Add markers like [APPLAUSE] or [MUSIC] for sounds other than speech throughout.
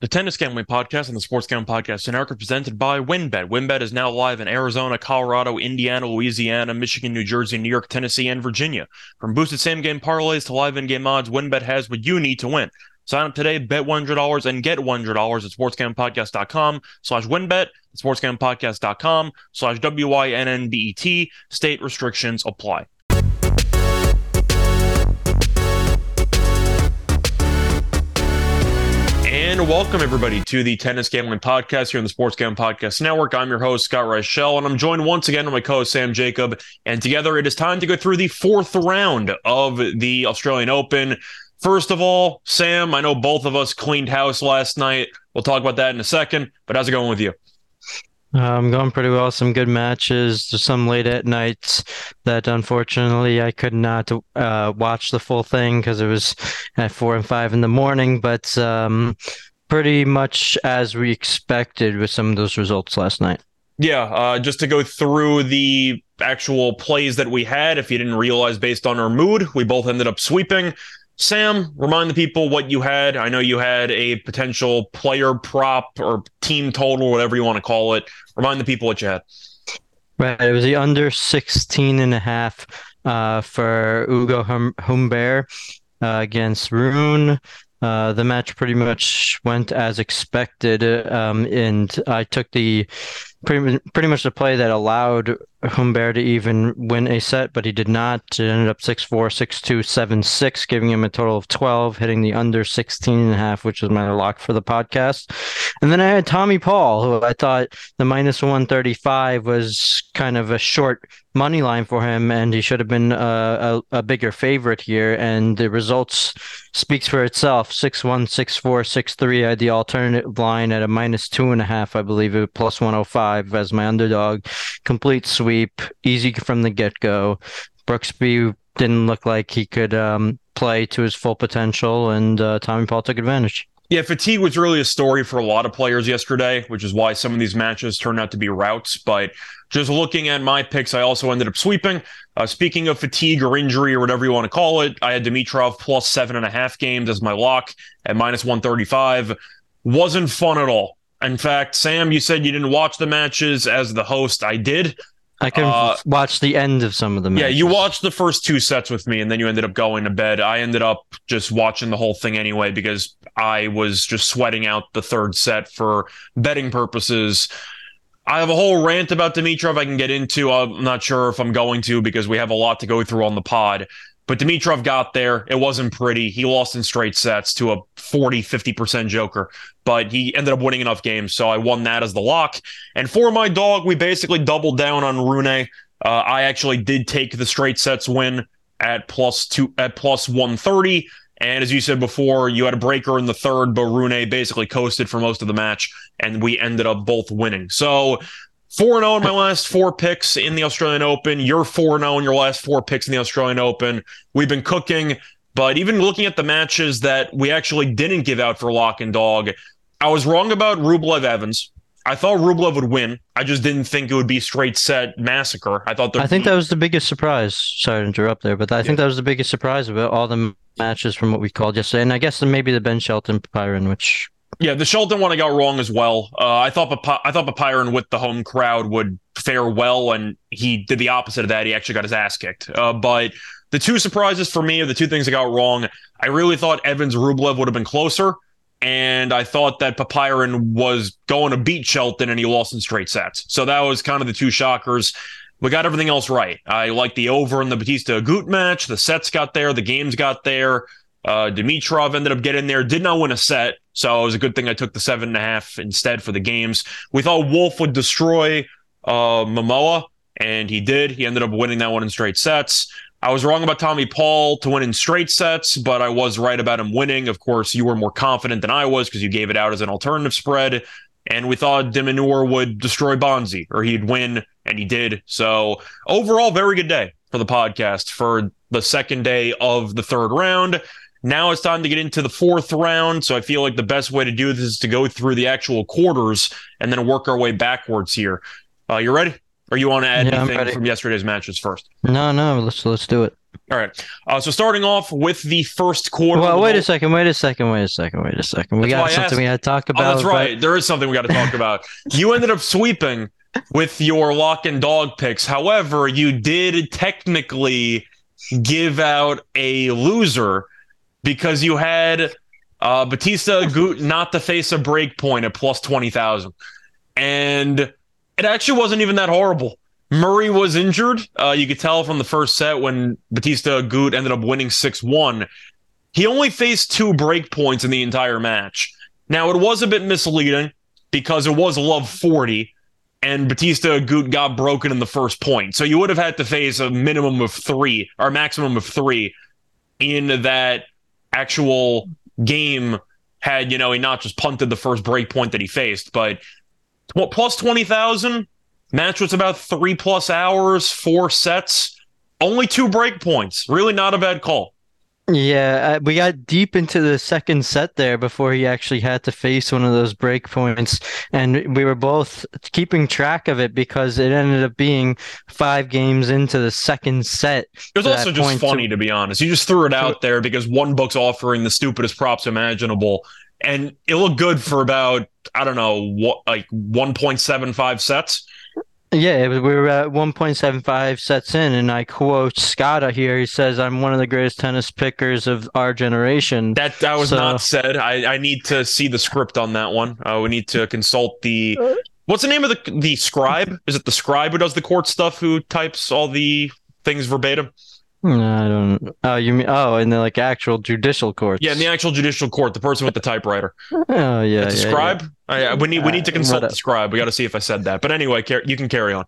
The Tennis Gambling Podcast and the Sports Gambling Podcast Network are presented by WynnBET. WynnBET is now live in Arizona, Colorado, Indiana, Louisiana, Michigan, New Jersey, New York, Tennessee, and Virginia. From boosted same game parlays to live in game odds, WynnBET has what you need to win. Sign up today, bet $100 and get $100 at sportsgamblingpodcast.com slash wynnbet, sportsgamblingpodcast.com slash W-Y-N-N-B-E-T. State restrictions apply. And welcome everybody to the Tennis Gambling Podcast here on the Sports Gambling Podcast Network. I'm your host Scott Reichel, and I'm joined once again by my co-host Sam Jacob. And together, it is time to go through the fourth round of the Australian Open. First of all, Sam, I know both of us cleaned house last night. We'll talk about that in a second. But how's it going with you? I'm um, going pretty well. Some good matches. Some late at nights that unfortunately I could not uh, watch the full thing because it was at four and five in the morning. But um, pretty much as we expected with some of those results last night. Yeah, uh, just to go through the actual plays that we had, if you didn't realize based on our mood, we both ended up sweeping. Sam, remind the people what you had. I know you had a potential player prop or team total, whatever you want to call it. Remind the people what you had. Right. It was the under 16 and a half uh, for Ugo hum- Humbert uh, against Rune. Uh, the match pretty much went as expected, um, and I took the pretty pretty much the play that allowed Humbert to even win a set, but he did not. It ended up 6-4, 6-2, 7-6, giving him a total of 12, hitting the under 16 and a half, which was my lock for the podcast. And then I had Tommy Paul, who I thought the minus 135 was kind of a short money line for him, and he should have been a, a, a bigger favorite here. And the results speaks for itself. 6-1, 6-4, 6-3. I had the alternate line at a minus two and a half, I believe, plus 105 as my underdog. Complete sweep, easy from the get go. Brooksby didn't look like he could um, play to his full potential, and uh, Tommy Paul took advantage. Yeah, fatigue was really a story for a lot of players yesterday, which is why some of these matches turned out to be routes. But just looking at my picks, I also ended up sweeping. Uh, speaking of fatigue or injury or whatever you want to call it, I had Dimitrov plus seven and a half games as my lock at minus 135. Wasn't fun at all. In fact, Sam, you said you didn't watch the matches as the host. I did. I can uh, watch the end of some of them. Yeah, you watched the first two sets with me, and then you ended up going to bed. I ended up just watching the whole thing anyway because I was just sweating out the third set for betting purposes. I have a whole rant about Dimitrov I can get into. I'm not sure if I'm going to because we have a lot to go through on the pod. But Dimitrov got there. It wasn't pretty. He lost in straight sets to a 40, 50% joker, but he ended up winning enough games. So I won that as the lock. And for my dog, we basically doubled down on Rune. Uh, I actually did take the straight sets win at plus two at plus 130. And as you said before, you had a breaker in the third, but Rune basically coasted for most of the match, and we ended up both winning. So 4 0 in my last four picks in the Australian Open. You're 4 0 in your last four picks in the Australian Open. We've been cooking, but even looking at the matches that we actually didn't give out for lock and dog, I was wrong about Rublev Evans. I thought Rublev would win. I just didn't think it would be straight set massacre. I thought I think that was the biggest surprise. Sorry to interrupt there, but I think that was the biggest surprise about all the matches from what we called yesterday. And I guess maybe the Ben Shelton Pyron, which yeah, the Shelton one I got wrong as well. Uh, I thought I thought Popyrin with the home crowd would fare well, and he did the opposite of that. He actually got his ass kicked. Uh, but the two surprises for me are the two things I got wrong. I really thought Evans Rublev would have been closer, and I thought that Popyrin was going to beat Shelton, and he lost in straight sets. So that was kind of the two shockers. We got everything else right. I like the over in the Bautista Agut match. The sets got there. The games got there. Uh, Dimitrov ended up getting there, did not win a set. So it was a good thing I took the seven and a half instead for the games. We thought Wolf would destroy uh, Mmoh, and he did. He ended up winning that one in straight sets. I was wrong about Tommy Paul to win in straight sets, but I was right about him winning. Of course, you were more confident than I was because you gave it out as an alternative spread. And we thought de Minaur would destroy Bonzi, or he'd win, and he did. So overall, very good day for the podcast for the second day of the third round. Now it's time to get into the fourth round. So I feel like the best way to do this is to go through the actual quarters and then work our way backwards here. Uh, you ready? Or you want to add yeah, anything from yesterday's matches first? No, no, let's let's do it. All right. Uh, so starting off with the first quarter. Well, wait a second. Wait a second. Wait a second. Wait a second. We That's got something we got to talk about. Oh, that's right. There is something we got to talk about. You ended up sweeping with your lock and dog picks. However, you did technically give out a loser because you had uh, Bautista Agut not to face a break point at plus 20,000. And it actually wasn't even that horrible. Murray was injured. Uh, you could tell from the first set when Bautista Agut ended up winning 6 1. He only faced two break points in the entire match. Now, it was a bit misleading because it was love 40 and Bautista Agut got broken in the first point. So you would have had to face a minimum of three or maximum of three in that actual game had, you know, he not just punted the first break point that he faced, but plus 20,000 Match was about three plus hours, four sets, only two break points. Really not a bad call. Yeah, uh, we got deep into the second set there before he actually had to face one of those break points. And we were both keeping track of it because it ended up being five games into the second set. It was also just funny, to... to be honest. You just threw it out there because one book's offering the stupidest props imaginable. And it looked good for about, I don't know, what, like 1.75 sets. Yeah, was, we were at 1.75 sets in, and I quote Scotta here. He says, "I'm one of the greatest tennis pickers of our generation." That that was so, not said. I, I need to see the script on that one. Uh, we need to consult the. What's the name of the the scribe? Is it the scribe who does the court stuff? Who types all the things verbatim? No, I don't. Oh, you mean oh, in the like actual judicial court? Yeah, in the actual judicial court, the person with the typewriter. [LAUGHS] Oh yeah, the yeah, scribe. Yeah. we need we need to uh, consult uh, the scribe. We got to see if I said that. But anyway, car- you can carry on.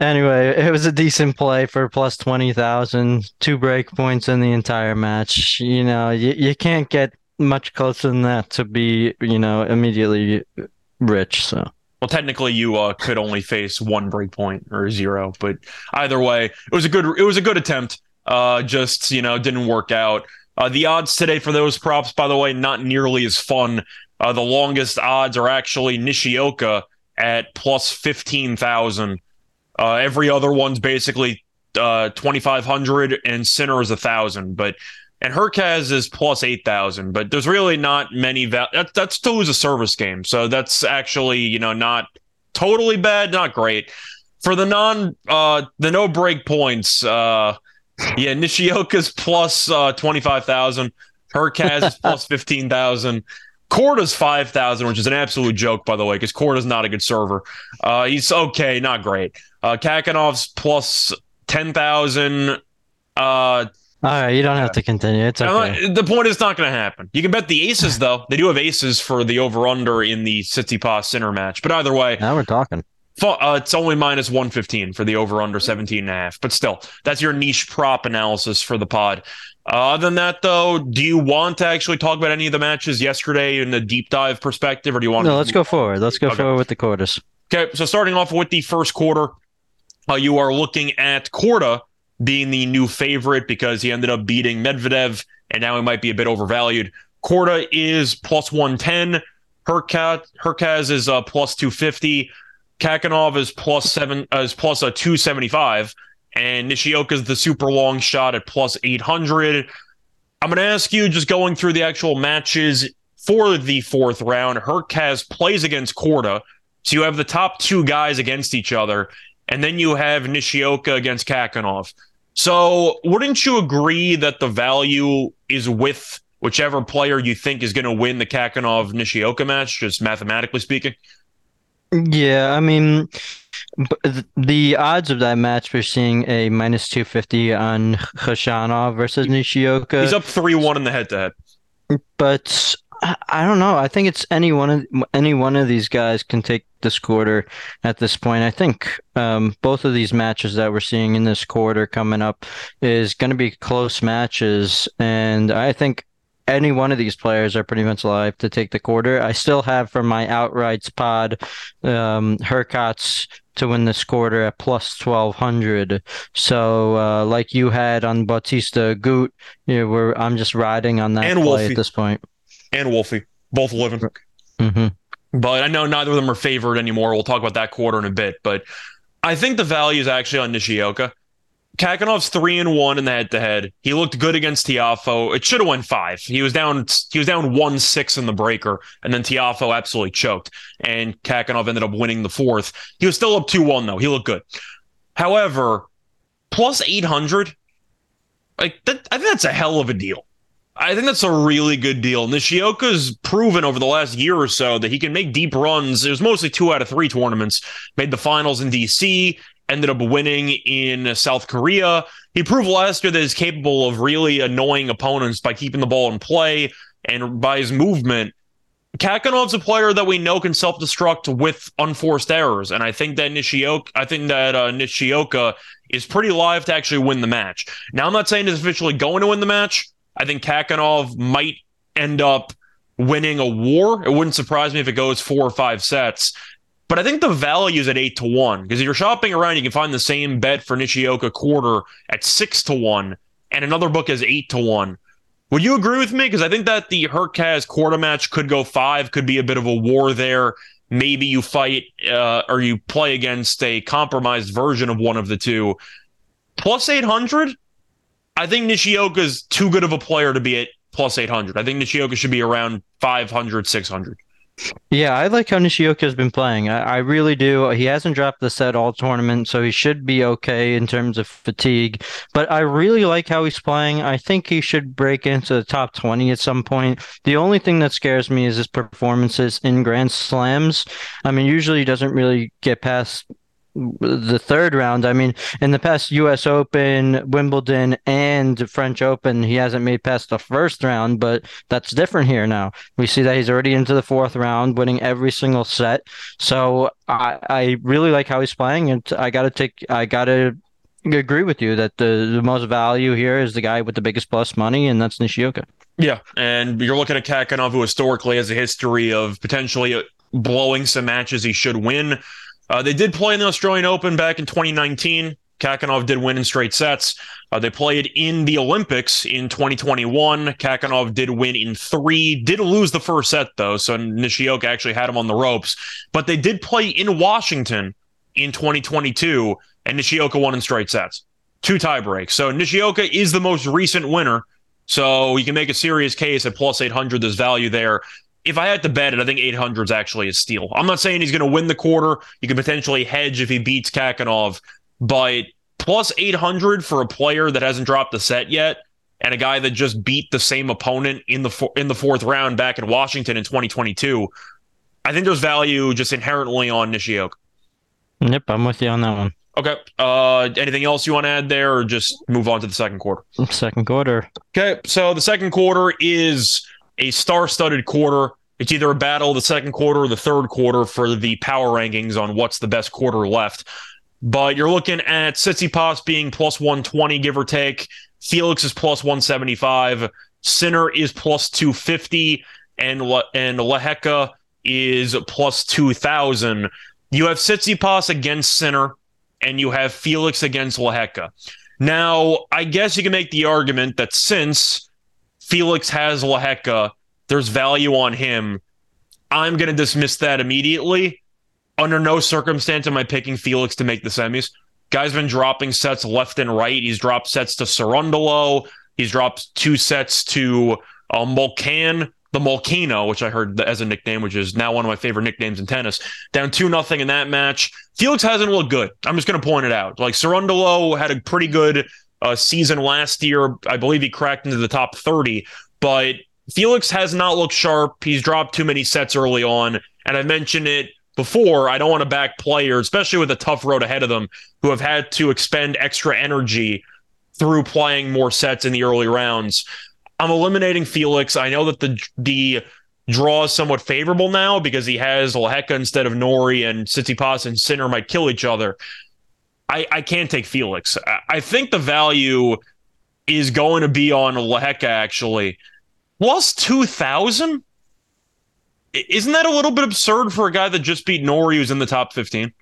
Anyway, it was a decent play for plus twenty thousand. Two break points in the entire match. You know, you you can't get much closer than that to be you know immediately rich. So. Well, technically, you uh, could only face one break point or zero, but either way, it was a good it was a good attempt. Uh, just you know didn't work out. Uh, the odds today for those props, by the way, not nearly as fun. Uh, the longest odds are actually Nishioka at plus fifteen thousand. Uh, every other one's basically uh, twenty five hundred, and Sinner is a thousand. But and Hurkacz is plus eight thousand. But there's really not many. Va- that, that still is a service game, so that's actually you know not totally bad, not great for the non uh the no break points. Uh, yeah, Nishioka's plus uh, 25,000. Hurkacz is plus [LAUGHS] 15,000. Korda's 5,000, which is an absolute joke, by the way, because Korda's not a good server. Uh, he's okay, not great. Uh, Khachanov's plus 10,000. Uh, all right, you don't have to continue. It's okay. Not, the point is not going to happen. You can bet the aces, though. They do have aces for the over under in the Tsitsipas Sinner match. But either way, now we're talking. Uh, it's only minus 115 for the over under 17 and a half. But still, that's your niche prop analysis for the pod. Uh, other than that, though, do you want to actually talk about any of the matches yesterday in a deep dive perspective, or do you want? No, to let's go forward. Let's go okay. forward with the quarters. Okay, so starting off with the first quarter, uh, you are looking at Korda being the new favorite because he ended up beating Medvedev, and now he might be a bit overvalued. Korda is plus 110. Herkaz, Hurkacz is uh, plus 250. Khachanov is plus seven uh, is plus a 275, and Nishioka is the super long shot at plus 800. I'm going to ask you, just going through the actual matches for the fourth round, Hurkacz plays against Korda. So you have the top two guys against each other, and then you have Nishioka against Khachanov. So wouldn't you agree that the value is with whichever player you think is going to win the Khachanov Nishioka match, just mathematically speaking? Yeah, I mean, the odds of that match, we're seeing a minus 250 on Khachanov versus Nishioka. He's up 3 1 in the head to head. But I don't know. I think it's any one of any one of these guys can take this quarter at this point. I think um, both of these matches that we're seeing in this quarter coming up is going to be close matches, and I think any one of these players are pretty much live to take the quarter. I still have from my outrights pod um, Hurkacz to win this quarter at plus 1200. So, uh, like you had on Bautista Agut, you know, we're, I'm just riding on that and play Wolfie. at this point. And Wolfie, both living. Mm-hmm. But I know neither of them are favored anymore. We'll talk about that quarter in a bit. But I think the value is actually on Nishioka Khachanov's three and one in the head to head. He looked good against Tiafoe. It should have went five. He was down. He was down one six in the breaker, and then Tiafoe absolutely choked, and Khachanov ended up winning the fourth. He was still up two one though. He looked good. However, plus eight hundred, like that, I think that's a hell of a deal. I think that's a really good deal. Nishioka's proven over the last year or so that he can make deep runs. It was mostly two out of three tournaments. Made the finals in DC, ended up winning in South Korea. He proved last year that he's capable of really annoying opponents by keeping the ball in play and by his movement. Khachanov's a player that we know can self-destruct with unforced errors, and I think that Nishioka, I think that uh, Nishioka is pretty live to actually win the match. Now, I'm not saying he's officially going to win the match. I think Khachanov might end up winning a war. It wouldn't surprise me if it goes four or five sets. But I think the value is at eight to one because if you're shopping around, you can find the same bet for Nishioka quarter at six to one, and another book is eight to one. Would you agree with me? Because I think that the Hurkacz quarter match could go five, could be a bit of a war there. Maybe you fight uh, or you play against a compromised version of one of the two. Plus 800, I think Nishioka is too good of a player to be at plus 800. I think Nishioka should be around 500, 600. Yeah, I like how Nishioka has been playing. I, I, really do. He hasn't dropped the set all tournament, so he should be okay in terms of fatigue. But I really like how he's playing. I think he should break into the top 20 at some point. The only thing that scares me is his performances in Grand Slams. I mean, usually he doesn't really get past the third round. I mean, in the past U.S. Open, Wimbledon, and French Open, he hasn't made past the first round, but that's different here now. We see that he's already into the fourth round, winning every single set. So I, I really like how he's playing, and I got to take, I got to agree with you that the, the most value here is the guy with the biggest plus money, and that's Nishioka. Yeah, and you're looking at Khachanov, who historically has a history of potentially blowing some matches he should win. Uh, they did play in the Australian Open back in 2019. Khachanov did win in straight sets. Uh, they played in the Olympics in 2021. Khachanov did win in three. Did lose the first set though, so Nishioka actually had him on the ropes. But they did play in Washington in 2022, and Nishioka won in straight sets, two tie breaks. So Nishioka is the most recent winner. So you can make a serious case at plus 800. There's value there if I had to bet it, I think 800 is actually a steal. I'm not saying he's going to win the quarter. You can potentially hedge if he beats Khachanov, but plus 800 for a player that hasn't dropped a set yet and a guy that just beat the same opponent in the in the fourth round back in Washington in 2022. I think there's value just inherently on Nishioka. Yep, I'm with you on that one. Okay. Uh, anything else you want to add there, or just move on to the second quarter? Second quarter. Okay. So the second quarter is a star-studded quarter. It's either a battle the second quarter or the third quarter for the power rankings on what's the best quarter left. But you're looking at Tsitsipas being plus 120, give or take. Felix is plus 175. Sinner is plus 250. And, Le- and Lehecka is plus 2,000. You have Tsitsipas against Sinner, and you have Felix against Lehecka. Now, I guess you can make the argument that since Felix has Lehecka. There's value on him. I'm going to dismiss that immediately. Under no circumstance am I picking Felix to make the semis. Guy's been dropping sets left and right. He's dropped sets to Cerundolo. He's dropped two sets to uh, Molcan, the Mulcano, which I heard as a nickname, which is now one of my favorite nicknames in tennis. Down 2 nothing in that match. Felix hasn't looked good. I'm just going to point it out. Like Cerundolo had a pretty good uh, season last year. I believe he cracked into the top 30, but Felix has not looked sharp. He's dropped too many sets early on. And I mentioned it before. I don't want to back players, especially with a tough road ahead of them, who have had to expend extra energy through playing more sets in the early rounds. I'm eliminating Felix. I know that the the draw is somewhat favorable now because he has Lehecka instead of Norrie, and Tsitsipas and Sinner might kill each other. I, I can't take Felix. I, I think the value is going to be on Lehecka actually. Plus 2,000? Isn't that a little bit absurd for a guy that just beat Norrie who's in the top 15?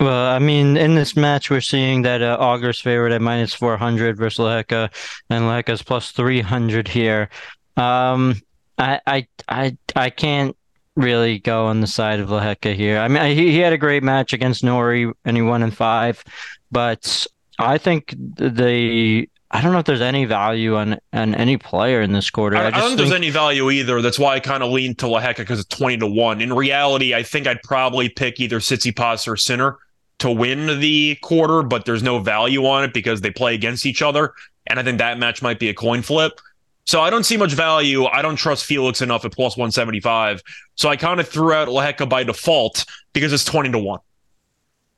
Well, I mean, in this match, we're seeing that uh, Auger's favorite at minus 400 versus Lehecka, and Lehecka's plus 300 here. Um, I, I, I, I can't really go on the side of Lehecka here. I mean, he, he had a great match against Norrie and he won in five, but I think the I don't know if there's any value on on any player in this quarter. I, I, I don't think there's any value either. That's why I kind of lean to Lehecka because it's 20 to 1. In reality, I think I'd probably pick either Tsitsipas or Sinner to win the quarter, but there's no value on it because they play against each other. And I think that match might be a coin flip. So I don't see much value. I don't trust Felix enough at plus 175. So I kind of threw out Lehecka by default because it's 20 to 1.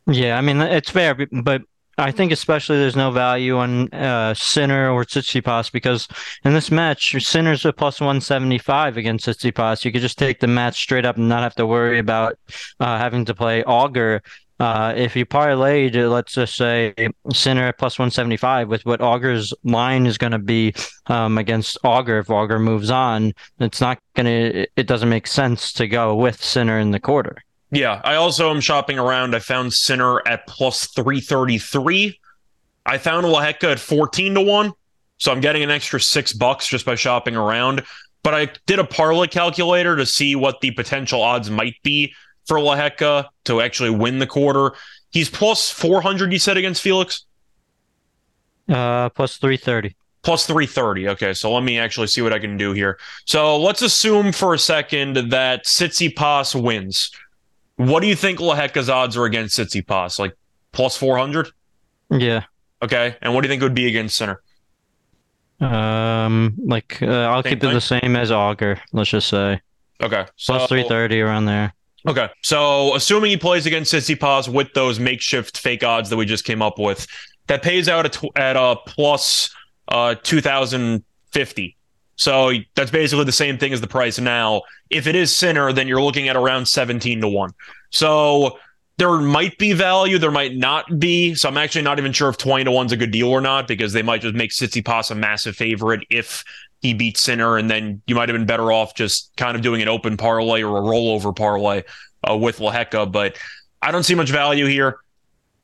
Yeah, I mean it's fair, but I think especially there's no value on uh, Sinner or Tsitsipas because in this match, Sinner's a plus 175 against Tsitsipas. You could just take the match straight up and not have to worry about uh, having to play Auger. Uh, if you parlayed, let's just say Sinner at plus 175 with what Auger's line is going to be um, against Auger, if Auger moves on, it's not going to, it doesn't make sense to go with Sinner in the quarter. Yeah, I also am shopping around. I found Sinner at plus 333. I found Lehecka at 14 to 1. So I'm getting an extra six bucks just by shopping around. But I did a parlay calculator to see what the potential odds might be for Lehecka to actually win the quarter. He's plus 400, you said, against Felix? Uh, plus 330. Plus 330. Okay, so let me actually see what I can do here. So let's assume for a second that Tsitsipas wins. What do you think Lehecka's odds are against Tsitsipas? Like plus 400? Yeah. Okay. And what do you think it would be against Sinner? Um, like uh, I'll Same keep it thing? the same as Auger. Let's just say Okay. So, plus three thirty around there. Okay. So assuming he plays against Tsitsipas with those makeshift fake odds that we just came up with, that pays out at, at a plus uh, 2050. So that's basically the same thing as the price now. If it is Sinner, then you're looking at around 17 to 1. So there might be value, there might not be. So I'm actually not even sure if 20 to 1's a good deal or not because they might just make Tsitsipas a massive favorite if he beats Sinner, and then you might have been better off just kind of doing an open parlay or a rollover parlay uh, with Lehecka. But I don't see much value here.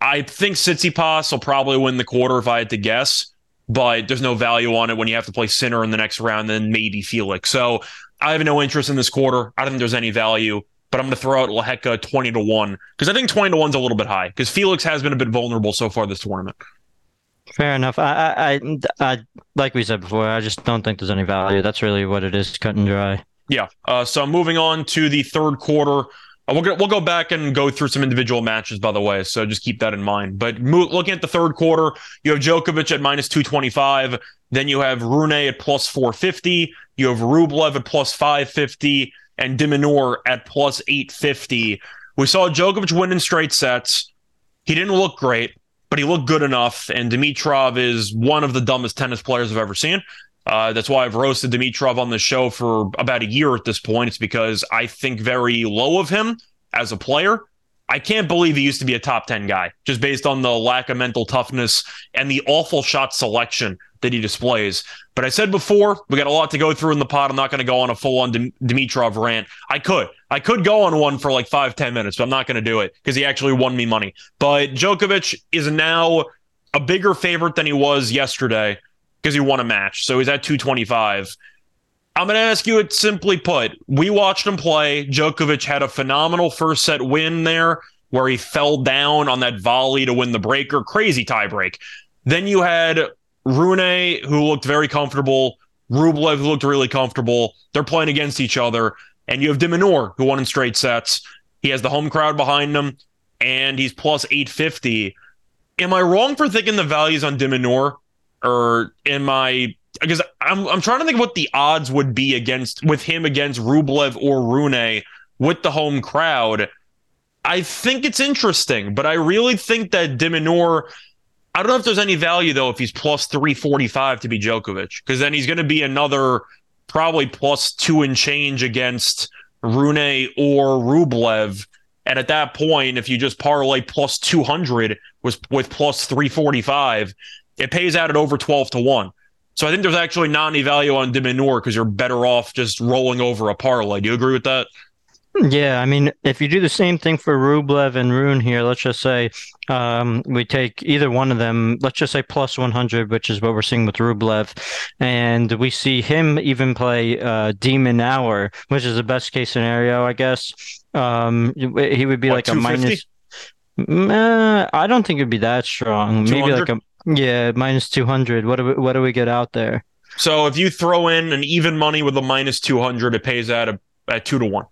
I think Tsitsipas will probably win the quarter if I had to guess, but there's no value on it when you have to play Sinner in the next round, then maybe Felix. So I have no interest in this quarter. I don't think there's any value, but I'm going to throw out Lehecka 20 to 1 because I think 20 to 1's a little bit high because Felix has been a bit vulnerable so far this tournament. Fair enough. I, I, I, like we said before, I just don't think there's any value. That's really what it is, cut and dry. Yeah. Uh, so moving on to the third quarter. Uh, we'll, go, we'll go back and go through some individual matches, by the way. So just keep that in mind. But mo- looking at the third quarter, you have Djokovic at minus 225. Then you have Rune at plus 450. You have Rublev at plus 550 and de Minaur at plus 850. We saw Djokovic win in straight sets. He didn't look great, but he looked good enough. And Dimitrov is one of the dumbest tennis players I've ever seen. Uh, that's why I've roasted Dimitrov on the show for about a year at this point. It's because I think very low of him as a player. I can't believe he used to be a top 10 guy just based on the lack of mental toughness and the awful shot selection that he displays. But I said before, we got a lot to go through in the pod. I'm not going to go on a full on Dim- Dimitrov rant. I could. I could go on one for like five, 10 minutes, but I'm not going to do it because he actually won me money. But Djokovic is now a bigger favorite than he was yesterday because he won a match. So he's at 225. I'm going to ask you it simply put. We watched him play. Djokovic had a phenomenal first set win there where he fell down on that volley to win the breaker. Crazy tiebreak. Then you had Rune, who looked very comfortable. Rublev, who looked really comfortable. They're playing against each other. And you have de Minaur, who won in straight sets. He has the home crowd behind him, and he's plus 850. Am I wrong for thinking the values on de Minaur? Or am I because I'm I'm trying to think what the odds would be against with him against Rublev or Rune with the home crowd. I think it's interesting, but I really think that de Minaur. I don't know if there's any value though if he's plus 345 to be Djokovic, because then he's going to be another probably plus two and change against Rune or Rublev. And at that point, if you just parlay plus 200 was with plus 345, it pays out at over 12 to 1. So I think there's actually not any value on de Minaur because you're better off just rolling over a parlay. Do you agree with that? Yeah, I mean, if you do the same thing for Rublev and Rune here, let's just say um, we take either one of them, let's just say plus 100, which is what we're seeing with Rublev, and we see him even play uh, de Minaur, which is the best case scenario, I guess. Um, he would be What, like a minus. Uh, I don't think it'd be that strong. Maybe like a Yeah, minus 200. What do we, what do we get out there? So if you throw in an even money with a minus 200, it pays out a, at 2 to 1.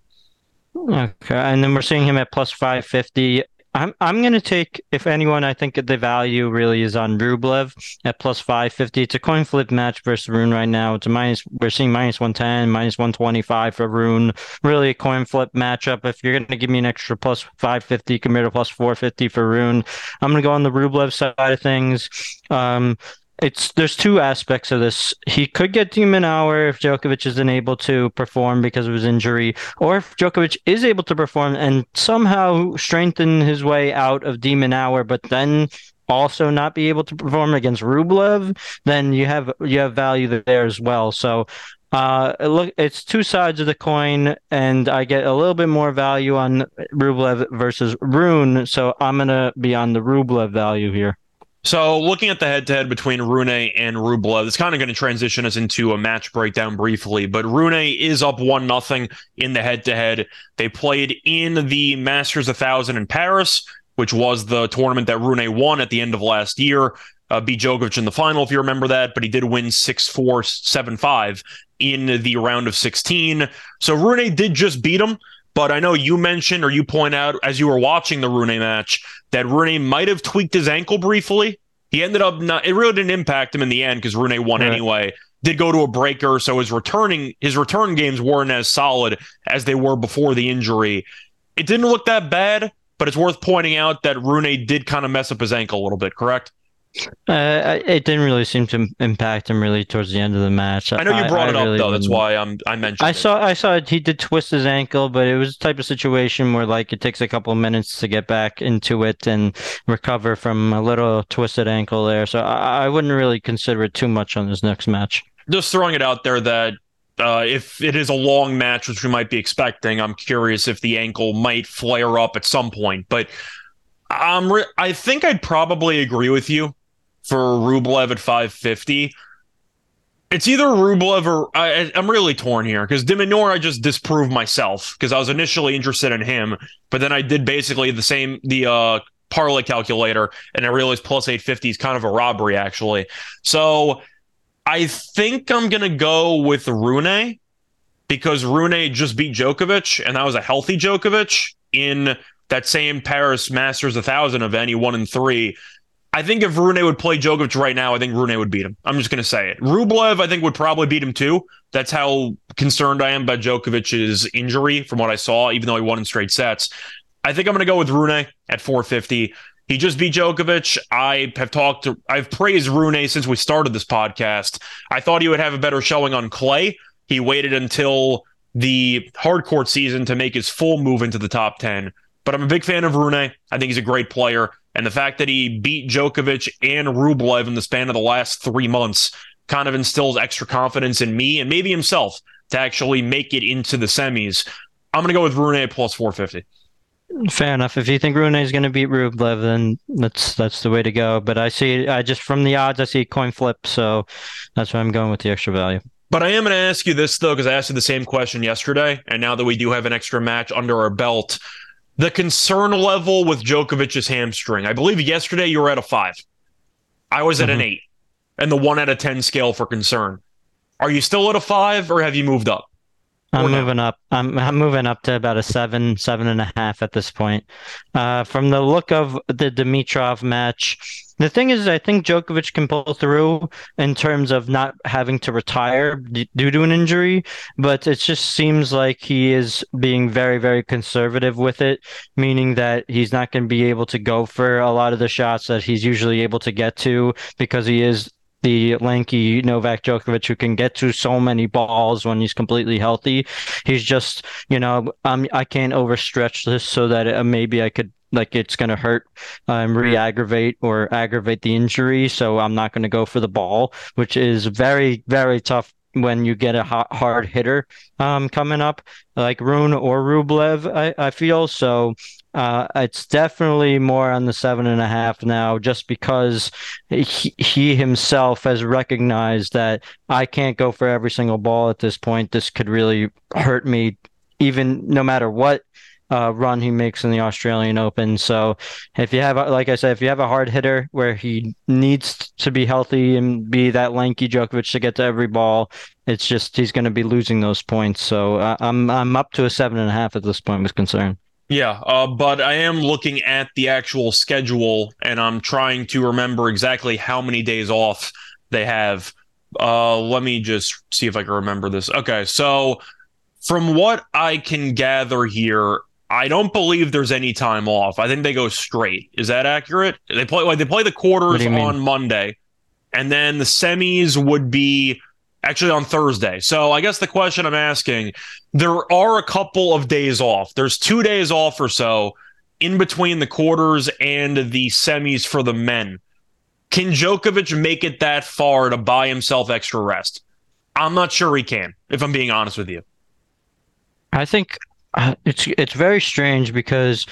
Okay, and then we're seeing him at plus 550. I'm I'm gonna take if anyone I think the value really is on Rublev at plus five fifty. It's a coin flip match versus Rune right now. It's a minus we're seeing minus one ten, minus one twenty five for Rune. Really a coin flip matchup. If you're gonna give me an extra plus five fifty compared to plus four fifty for Rune, I'm gonna go on the Rublev side of things. Um, it's there's two aspects of this. He could get de Minaur if Djokovic isn't able to perform because of his injury, or if Djokovic is able to perform and somehow strengthen his way out of de Minaur, but then also not be able to perform against Rublev, then you have you have value there as well. So uh, look, it's two sides of the coin, and I get a little bit more value on Rublev versus Rune. So I'm gonna be on the Rublev value here. So, looking at the head-to-head between Rune and Rublev, it's kind of going to transition us into a match breakdown briefly. But Rune is up one nothing in the head-to-head. They played in the Masters 1000 in Paris, which was the tournament that Rune won at the end of last year. Uh, beat Djokovic in the final, if you remember that, but he did win 6 4, 7 5 in the round of 16. So Rune did just beat him. But I know you mentioned or you point out as you were watching the Rune match that Rune might have tweaked his ankle briefly. He ended up not, it really didn't impact him in the end because Rune won right. anyway. Did go to a breaker, so his returning his return games weren't as solid as they were before the injury. It didn't look that bad, but it's worth pointing out that Rune did kind of mess up his ankle a little bit, correct? Uh, it didn't really seem to impact him really towards the end of the match. I know you brought I, it I up really though. That's why I'm I mentioned. I it. saw I saw he did twist his ankle, but it was a type of situation where like it takes a couple of minutes to get back into it and recover from a little twisted ankle there. So I, I wouldn't really consider it too much on this next match. Just throwing it out there that uh, if it is a long match, which we might be expecting, I'm curious if the ankle might flare up at some point. But um, I think I'd probably agree with you for Rublev at 550. It's either Rublev or I, am really torn here because de Minaur I just disproved myself because I was initially interested in him, but then I did basically the same the uh, parlay calculator and I realized plus 850 is kind of a robbery actually. So I think I'm gonna go with Rune because Rune just beat Djokovic and that was a healthy Djokovic in that same Paris Masters 1000 event. He won in three. I think if Rune would play Djokovic right now, I think Rune would beat him. I'm just going to say it. Rublev, I think, would probably beat him too. That's how concerned I am about Djokovic's injury from what I saw, even though he won in straight sets. I think I'm going to go with Rune at 450. He just beat Djokovic. I have talked to, I've praised Rune since we started this podcast. I thought he would have a better showing on clay. He waited until the hard court season to make his full move into the top 10. But I'm a big fan of Rune. I think he's a great player. And the fact that he beat Djokovic and Rublev in the span of the last three months kind of instills extra confidence in me and maybe himself to actually make it into the semis. I'm going to go with Rune plus 450. Fair enough. If you think Rune is going to beat Rublev, then that's that's the way to go. But I see, I just from the odds, I see coin flip, so that's why I'm going with the extra value. But I am going to ask you this though, because I asked you the same question yesterday, and now that we do have an extra match under our belt, the concern level with Djokovic's hamstring. I believe yesterday you were at a five. I was at mm-hmm. an eight, and the one out of 10 scale for concern. Are you still at a five, or have you moved up? I'm moving up. I'm I'm moving up to about a seven, seven and a half at this point. Uh, from the look of the Dimitrov match, the thing is, I think Djokovic can pull through in terms of not having to retire d- due to an injury, but it just seems like he is being very, very conservative with it, meaning that he's not going to be able to go for a lot of the shots that he's usually able to get to because he is the lanky Novak Djokovic who can get to so many balls when he's completely healthy. He's just, you know, um, I can't overstretch this so that uh, maybe I could like it's going to hurt um, re-aggravate or aggravate the injury so i'm not going to go for the ball which is very very tough when you get a hard hitter um, coming up like Rune or Rublev, I, I feel. So uh, it's definitely more on the seven and a half now, just because he, he himself has recognized that I can't go for every single ball at this point. This could really hurt me, even no matter what uh, run he makes in the Australian Open. So if you have, like I said, if you have a hard hitter where he needs to be healthy and be that lanky Djokovic to get to every ball, it's just he's going to be losing those points. So uh, I'm I'm up to a seven and a half at this point with concern. Yeah, uh, but I am looking at the actual schedule and I'm trying to remember exactly how many days off they have. Uh, let me just see if I can remember this. Okay, so from what I can gather here, I don't believe there's any time off. I think they go straight. Is that accurate? They play like they play the quarters on Monday, and then the semis would be actually on Thursday. So I guess the question I'm asking, there are a couple of days off. There's two days off or so in between the quarters and the semis for the men. Can Djokovic make it that far to buy himself extra rest? I'm not sure he can, if I'm being honest with you. I think uh, it's it's very strange because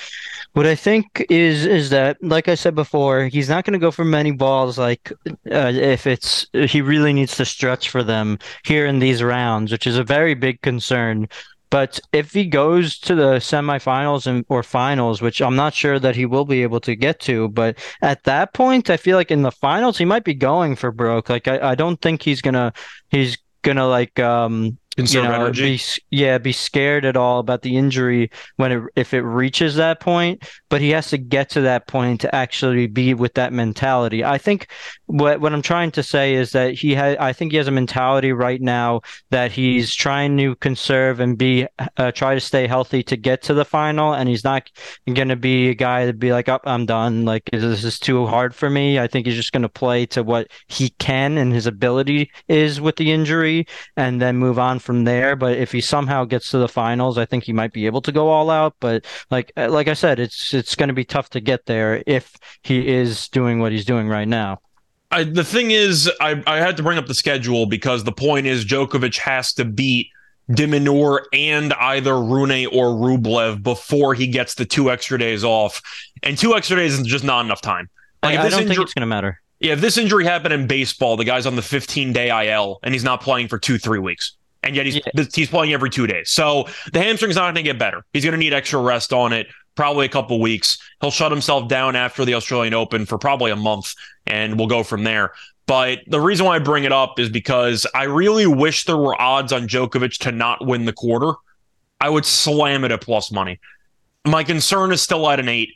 what I think is is that, like I said before, he's not going to go for many balls. Like uh, if it's he really needs to stretch for them here in these rounds, which is a very big concern. But if he goes to the semifinals and or finals, which I'm not sure that he will be able to get to, but at that point, I feel like in the finals he might be going for broke. Like I, I don't think he's gonna he's gonna like um conserve you know, energy. Be, yeah, be scared at all about the injury when it if it reaches that point. But he has to get to that point to actually be with that mentality. I think what what I'm trying to say is that he has. I think he has a mentality right now that he's trying to conserve and be uh, try to stay healthy to get to the final, and he's not going to be a guy to be like, "Up, oh, I'm done. Like this is too hard for me." I think he's just going to play to what he can and his ability is with the injury, and then move on from there. But if he somehow gets to the finals, I think he might be able to go all out. But like uh, like I said, it's it's going to be tough to get there if he is doing what he's doing right now. I, the thing is, I, I had to bring up the schedule because the point is Djokovic has to beat de Minaur and either Rune or Rublev before he gets the two extra days off. And two extra days is just not enough time. Like I, I don't injury, think it's going to matter. Yeah, if this injury happened in baseball, the guy's on the 15 day IL and he's not playing for two, three weeks and yet he's yeah. he's playing every two days. So the hamstring's not going to get better. He's going to need extra rest on it, probably a couple weeks. He'll shut himself down after the Australian Open for probably a month, and we'll go from there. But the reason why I bring it up is because I really wish there were odds on Djokovic to not win the quarter. I would slam it at plus money. My concern is still at an eight.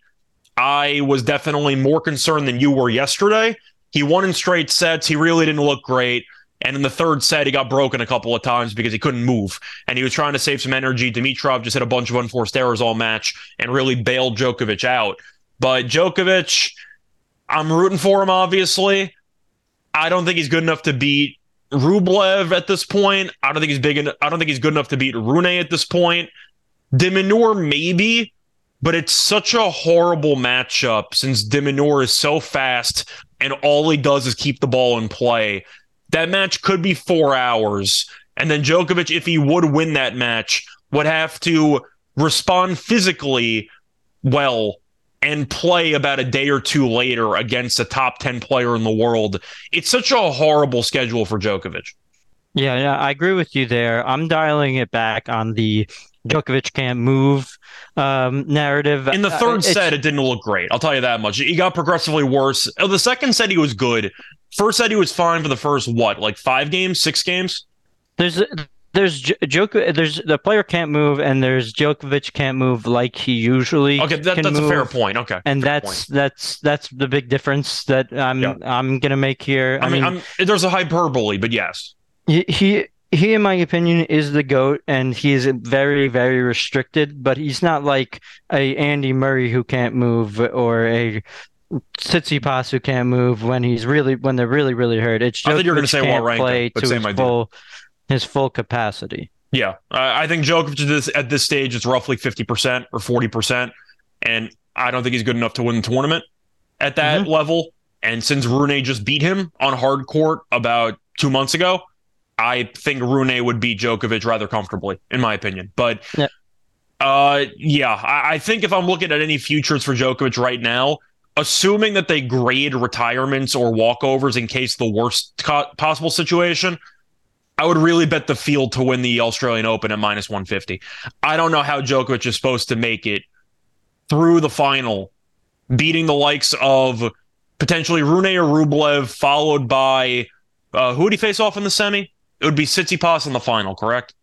I was definitely more concerned than you were yesterday. He won in straight sets. He really didn't look great. And in the third set, he got broken a couple of times because he couldn't move. And he was trying to save some energy. Dimitrov just hit a bunch of unforced errors all match and really bailed Djokovic out. But Djokovic, I'm rooting for him, obviously. I don't think he's good enough to beat Rublev at this point. I don't think he's big. En- I don't think he's good enough to beat Rune at this point. de Minaur, maybe, but it's such a horrible matchup since de Minaur is so fast and all he does is keep the ball in play that match could be four hours. And then Djokovic, if he would win that match, would have to respond physically well and play about a day or two later against a top 10 player in the world. It's such a horrible schedule for Djokovic. Yeah, yeah, I agree with you there. I'm dialing it back on the Djokovic can't move um, narrative. In the uh, third uh, set, it didn't look great. I'll tell you that much. He got progressively worse. Oh, the second set, he was good. First set, he was fine for the first what, like five games, six games. There's there's Djokovic, there's the player can't move, and there's Djokovic can't move like he usually. Okay, that, that's move. a fair point. Okay, and that's point. that's that's the big difference that I'm yeah. I'm gonna make here. I, I mean, mean there's a hyperbole, but yes, he, he he, in my opinion, is the goat, and he is very, very restricted. But he's not like a Andy Murray who can't move, or a Tsitsipas who can't move when he's really when they're really, really hurt. It's just I you're going to say Wawrinka, play to his full, his full capacity. Yeah, I think Djokovic at this, at this stage is roughly fifty percent or forty percent, and I don't think he's good enough to win the tournament at that mm-hmm. level. And since Rune just beat him on hard court about two months ago, I think Rune would beat Djokovic rather comfortably, in my opinion. But yeah, uh, yeah I, I think if I'm looking at any futures for Djokovic right now, assuming that they grade retirements or walkovers in case the worst co- possible situation, I would really bet the field to win the Australian Open at minus 150. I don't know how Djokovic is supposed to make it through the final, beating the likes of potentially Rune or Rublev, followed by uh, who would he face off in the semi? It would be Tsitsipas in the final, correct?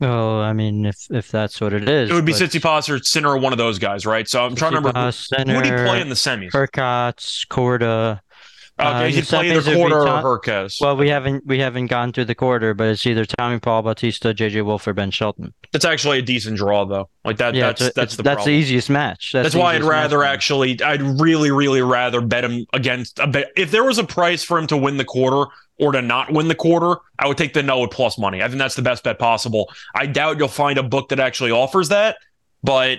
Oh, I mean, if if that's what it is, it would be Tsitsipas or Sinner or one of those guys, right? So I'm trying to remember Sinner, who would he play in the semis? Hurkacz, Korda. Okay, uh, he'd play either Korda or Hurkacz. Well, we haven't we haven't gone through the quarter, but it's either Tommy Paul, Bautista, JJ Wolf, or Ben Shelton. That's actually a decent draw, though. Like that. Yeah, that's that's, that's the that's the easiest match. That's, that's why I'd rather actually. I'd really, really rather bet him against a bet. If there was a price for him to win the quarter or to not win the quarter, I would take the no plus money. I think that's the best bet possible. I doubt you'll find a book that actually offers that, but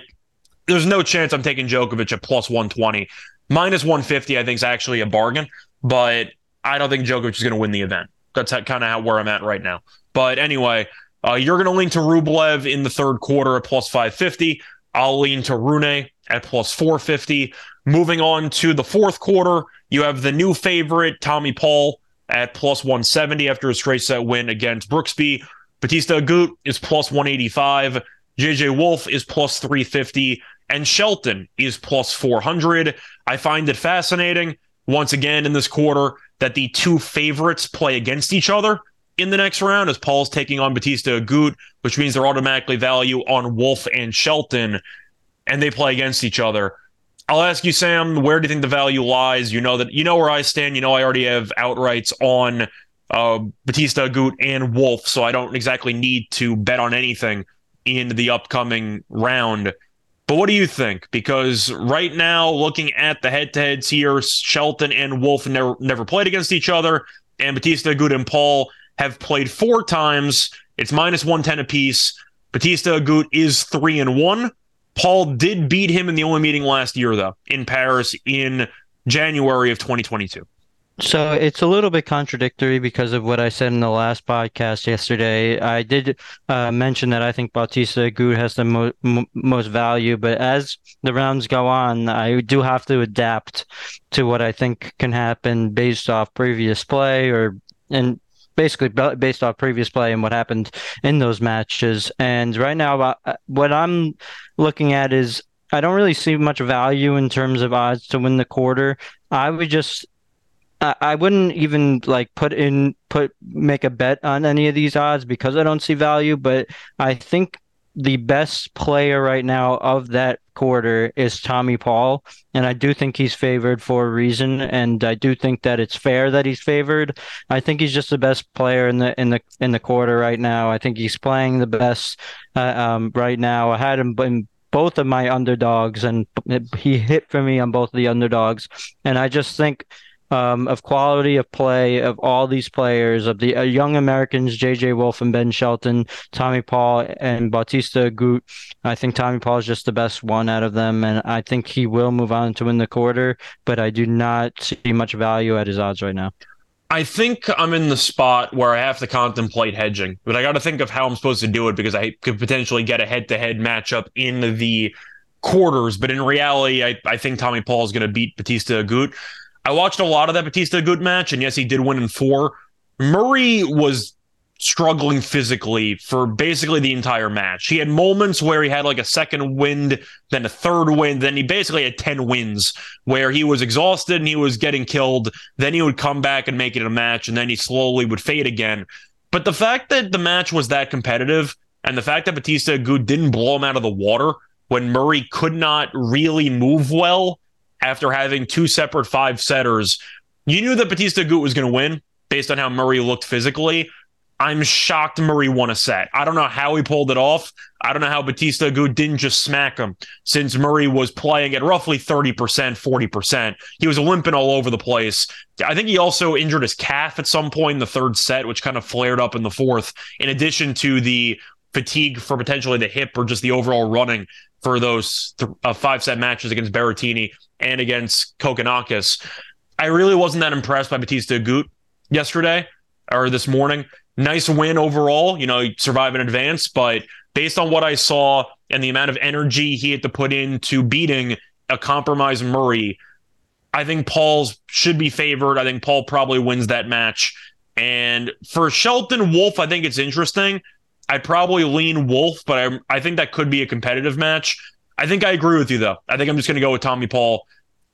there's no chance I'm taking Djokovic at plus 120. Minus 150, I think, is actually a bargain but I don't think Djokovic is going to win the event. That's kind of where I'm at right now. But anyway, uh, you're going to lean to Rublev in the third quarter at plus 550. I'll lean to Rune at plus 450. Moving on to the fourth quarter, you have the new favorite, Tommy Paul, at plus 170 after a straight set win against Brooksby. Bautista Agut is plus 185. JJ Wolf is plus 350. And Shelton is plus 400. I find it fascinating once again in this quarter that the two favorites play against each other in the next round as Paul's taking on Bautista Agut, which means they're automatically value on Wolf and Shelton, and they play against each other. I'll ask you, Sam, where do you think the value lies? You know that you know where I stand. You know I already have outrights on uh, Bautista Agut and Wolf, so I don't exactly need to bet on anything in the upcoming round. But what do you think? Because right now, looking at the head to heads here, Shelton and Wolf never, never played against each other, and Bautista, Agut, and Paul have played four times. It's minus 110 apiece. Bautista Agut is three and one. Paul did beat him in the only meeting last year, though, in Paris in January of 2022. So it's a little bit contradictory because of what I said in the last podcast yesterday. I did uh, mention that I think Bautista Agut has the mo- m- most value, but as the rounds go on, I do have to adapt to what I think can happen based off previous play or and basically based off previous play and what happened in those matches. And right now, uh, what I'm looking at is I don't really see much value in terms of odds to win the quarter. I would just I wouldn't even like put in put make a bet on any of these odds because I don't see value, but I think the best player right now of that quarter is Tommy Paul, and I do think he's favored for a reason, and I do think that it's fair that he's favored. I think he's just the best player in the in the in the quarter right now. I think he's playing the best uh, um, right now. I had him in both of my underdogs, and he hit for me on both of the underdogs, and I just think um, of quality of play of all these players of the uh, young Americans, J.J. Wolf and Ben Shelton, Tommy Paul and Bautista Agut. I think Tommy Paul is just the best one out of them, and I think he will move on to win the quarter. But I do not see much value at his odds right now. I think I'm in the spot where I have to contemplate hedging, but I got to think of how I'm supposed to do it because I could potentially get a head-to-head matchup in the quarters. But in reality, I, I think Tommy Paul is going to beat Bautista Agut. I watched a lot of that Bautista Agut match, and yes, he did win in four. Murray was struggling physically for basically the entire match. He had moments where he had like a second wind, then a third wind, then he basically had 10 wins where he was exhausted and he was getting killed. Then he would come back and make it a match, and then he slowly would fade again. But the fact that the match was that competitive and the fact that Bautista Agut didn't blow him out of the water when Murray could not really move well after having two separate five setters. You knew that Bautista Agut was going to win based on how Murray looked physically. I'm shocked Murray won a set. I don't know how he pulled it off. I don't know how Bautista Agut didn't just smack him since Murray was playing at roughly 30%, 40%. He was limping all over the place. I think he also injured his calf at some point in the third set, which kind of flared up in the fourth, in addition to the fatigue for potentially the hip or just the overall running for those th- uh, five set matches against Berrettini and against Kokkinakis. I really wasn't that impressed by Bautista Agut yesterday or this morning. Nice win overall. You know, he survived in advance, but based on what I saw and the amount of energy he had to put into beating a compromised Murray, I think Paul's should be favored. I think Paul probably wins that match. And for Shelton Wolf, I think it's interesting. I'd probably lean Wolf, but I I think that could be a competitive match. I think I agree with you though. I think I'm just going to go with Tommy Paul.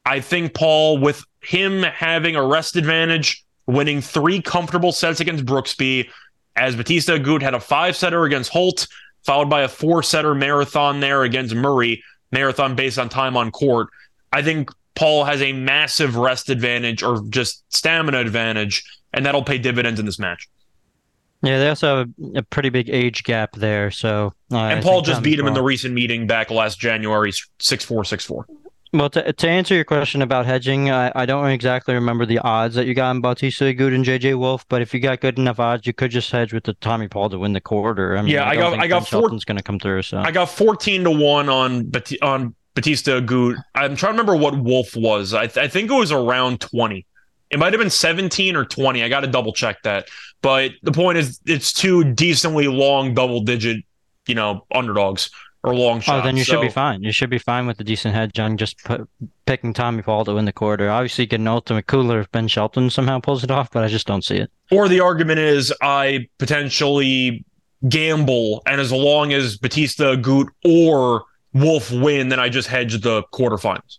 I think Paul, with him having a rest advantage, winning three comfortable sets against Brooksby, as Bautista Agut had a five setter against Holt, followed by a four setter marathon there against Murray, marathon based on time on court. I think Paul has a massive rest advantage or just stamina advantage, and that'll pay dividends in this match. Yeah, they also have a, a pretty big age gap there. So uh, and Paul just beat him in the recent meeting back last January, six four six four. Well, to, to answer your question about hedging, I, I don't exactly remember the odds that you got on Bautista Agut and JJ Wolf, but if you got good enough odds, you could just hedge with the Tommy Paul to win the quarter. I mean, yeah, I, I got I got four, going to come through. So I got fourteen to one on on Bautista Agut. I'm trying to remember what Wolf was. I, th- I think it was around twenty. It might have been 17 or 20. I got to double check that. But the point is, it's two decently long double digit, you know, underdogs or long shots. Oh, then you so, should be fine. You should be fine with a decent hedge on just put, picking Tommy Paul to win the quarter. Obviously, get an ultimate cooler if Ben Shelton somehow pulls it off, but I just don't see it. Or the argument is I potentially gamble, and as long as Bautista, Agut, or Wolf win, then I just hedge the quarterfinals.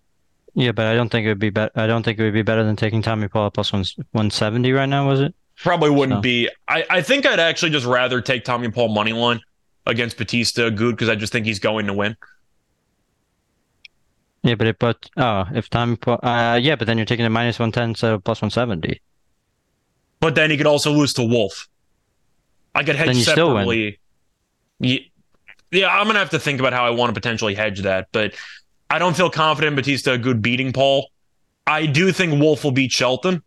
Yeah, but I don't think it would be better. I don't think it would be better than taking Tommy Paul plus one one seventy right now. Was it? Probably wouldn't so. be. I, I think I'd actually just rather take Tommy Paul money line against Bautista Agut because I just think he's going to win. Yeah, but it but oh if Tommy Paul uh yeah, but then you're taking a minus one ten so plus one seventy. But then he could also lose to Wolf. I could hedge separately. Yeah, yeah, I'm gonna have to think about how I want to potentially hedge that, but I don't feel confident Bautista Agut beating Paul. I do think Wolf will beat Shelton.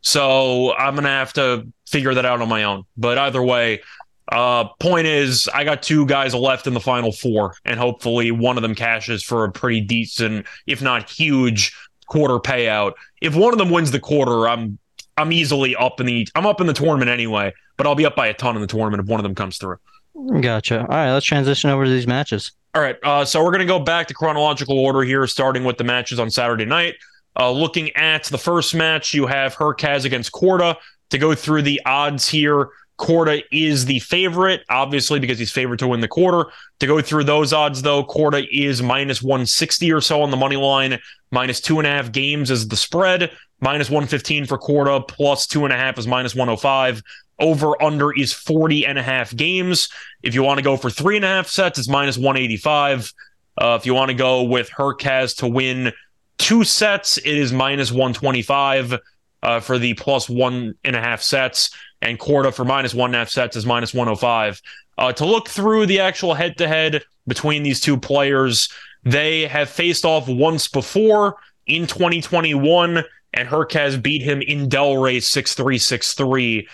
So I'm gonna have to figure that out on my own. But either way, uh, point is, I got two guys left in the final four, and hopefully one of them cashes for a pretty decent, if not huge, quarter payout. If one of them wins the quarter, I'm I'm easily up in the I'm up in the tournament anyway, but I'll be up by a ton in the tournament if one of them comes through. Gotcha. All right, let's transition over to these matches. All right, uh, so we're going to go back to chronological order here, starting with the matches on Saturday night. Uh, looking at the first match, you have Hurkacz against Korda. To go through the odds here, Korda is the favorite, obviously, because he's favored to win the quarter. To go through those odds, though, Korda is minus 160 or so on the money line, minus two and a half games is the spread, minus 115 for Korda, plus two and a half is minus 105. Over under is 40 and a half games. If you want to go for three and a half sets, it's minus 185. Uh, if you want to go with Hurkacz to win two sets, it is minus 125 uh, for the plus one and a half sets. And Korda for minus one and a half sets is minus 105. Uh, to look through the actual head to head between these two players, they have faced off once before in 2021, and Hurkacz beat him in Delray 6 3 6 3.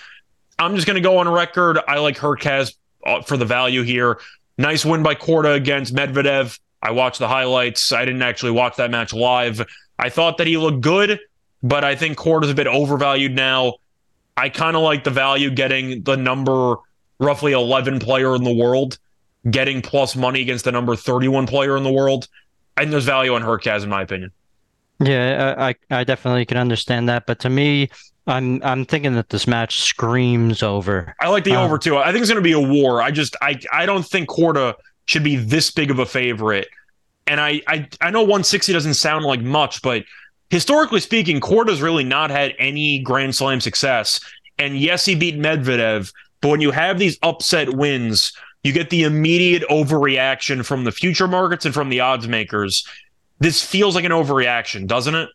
I'm just going to go on record. I like Hurkacz uh, for the value here. Nice win by Korda against Medvedev. I watched the highlights. I didn't actually watch that match live. I thought that he looked good, but I think Korda's a bit overvalued now. I kind of like the value getting the number roughly 11 player in the world, getting plus money against the number 31 player in the world. And there's value on Hurkacz, in my opinion. Yeah, I, I definitely can understand that. But to me, I'm I'm thinking that this match screams over. I like the um, over too. I think it's going to be a war. I just I I don't think Korda should be this big of a favorite. And I I I know 160 doesn't sound like much, but historically speaking, Korda's really not had any Grand Slam success. And yes, he beat Medvedev, but when you have these upset wins, you get the immediate overreaction from the future markets and from the odds makers. This feels like an overreaction, doesn't it?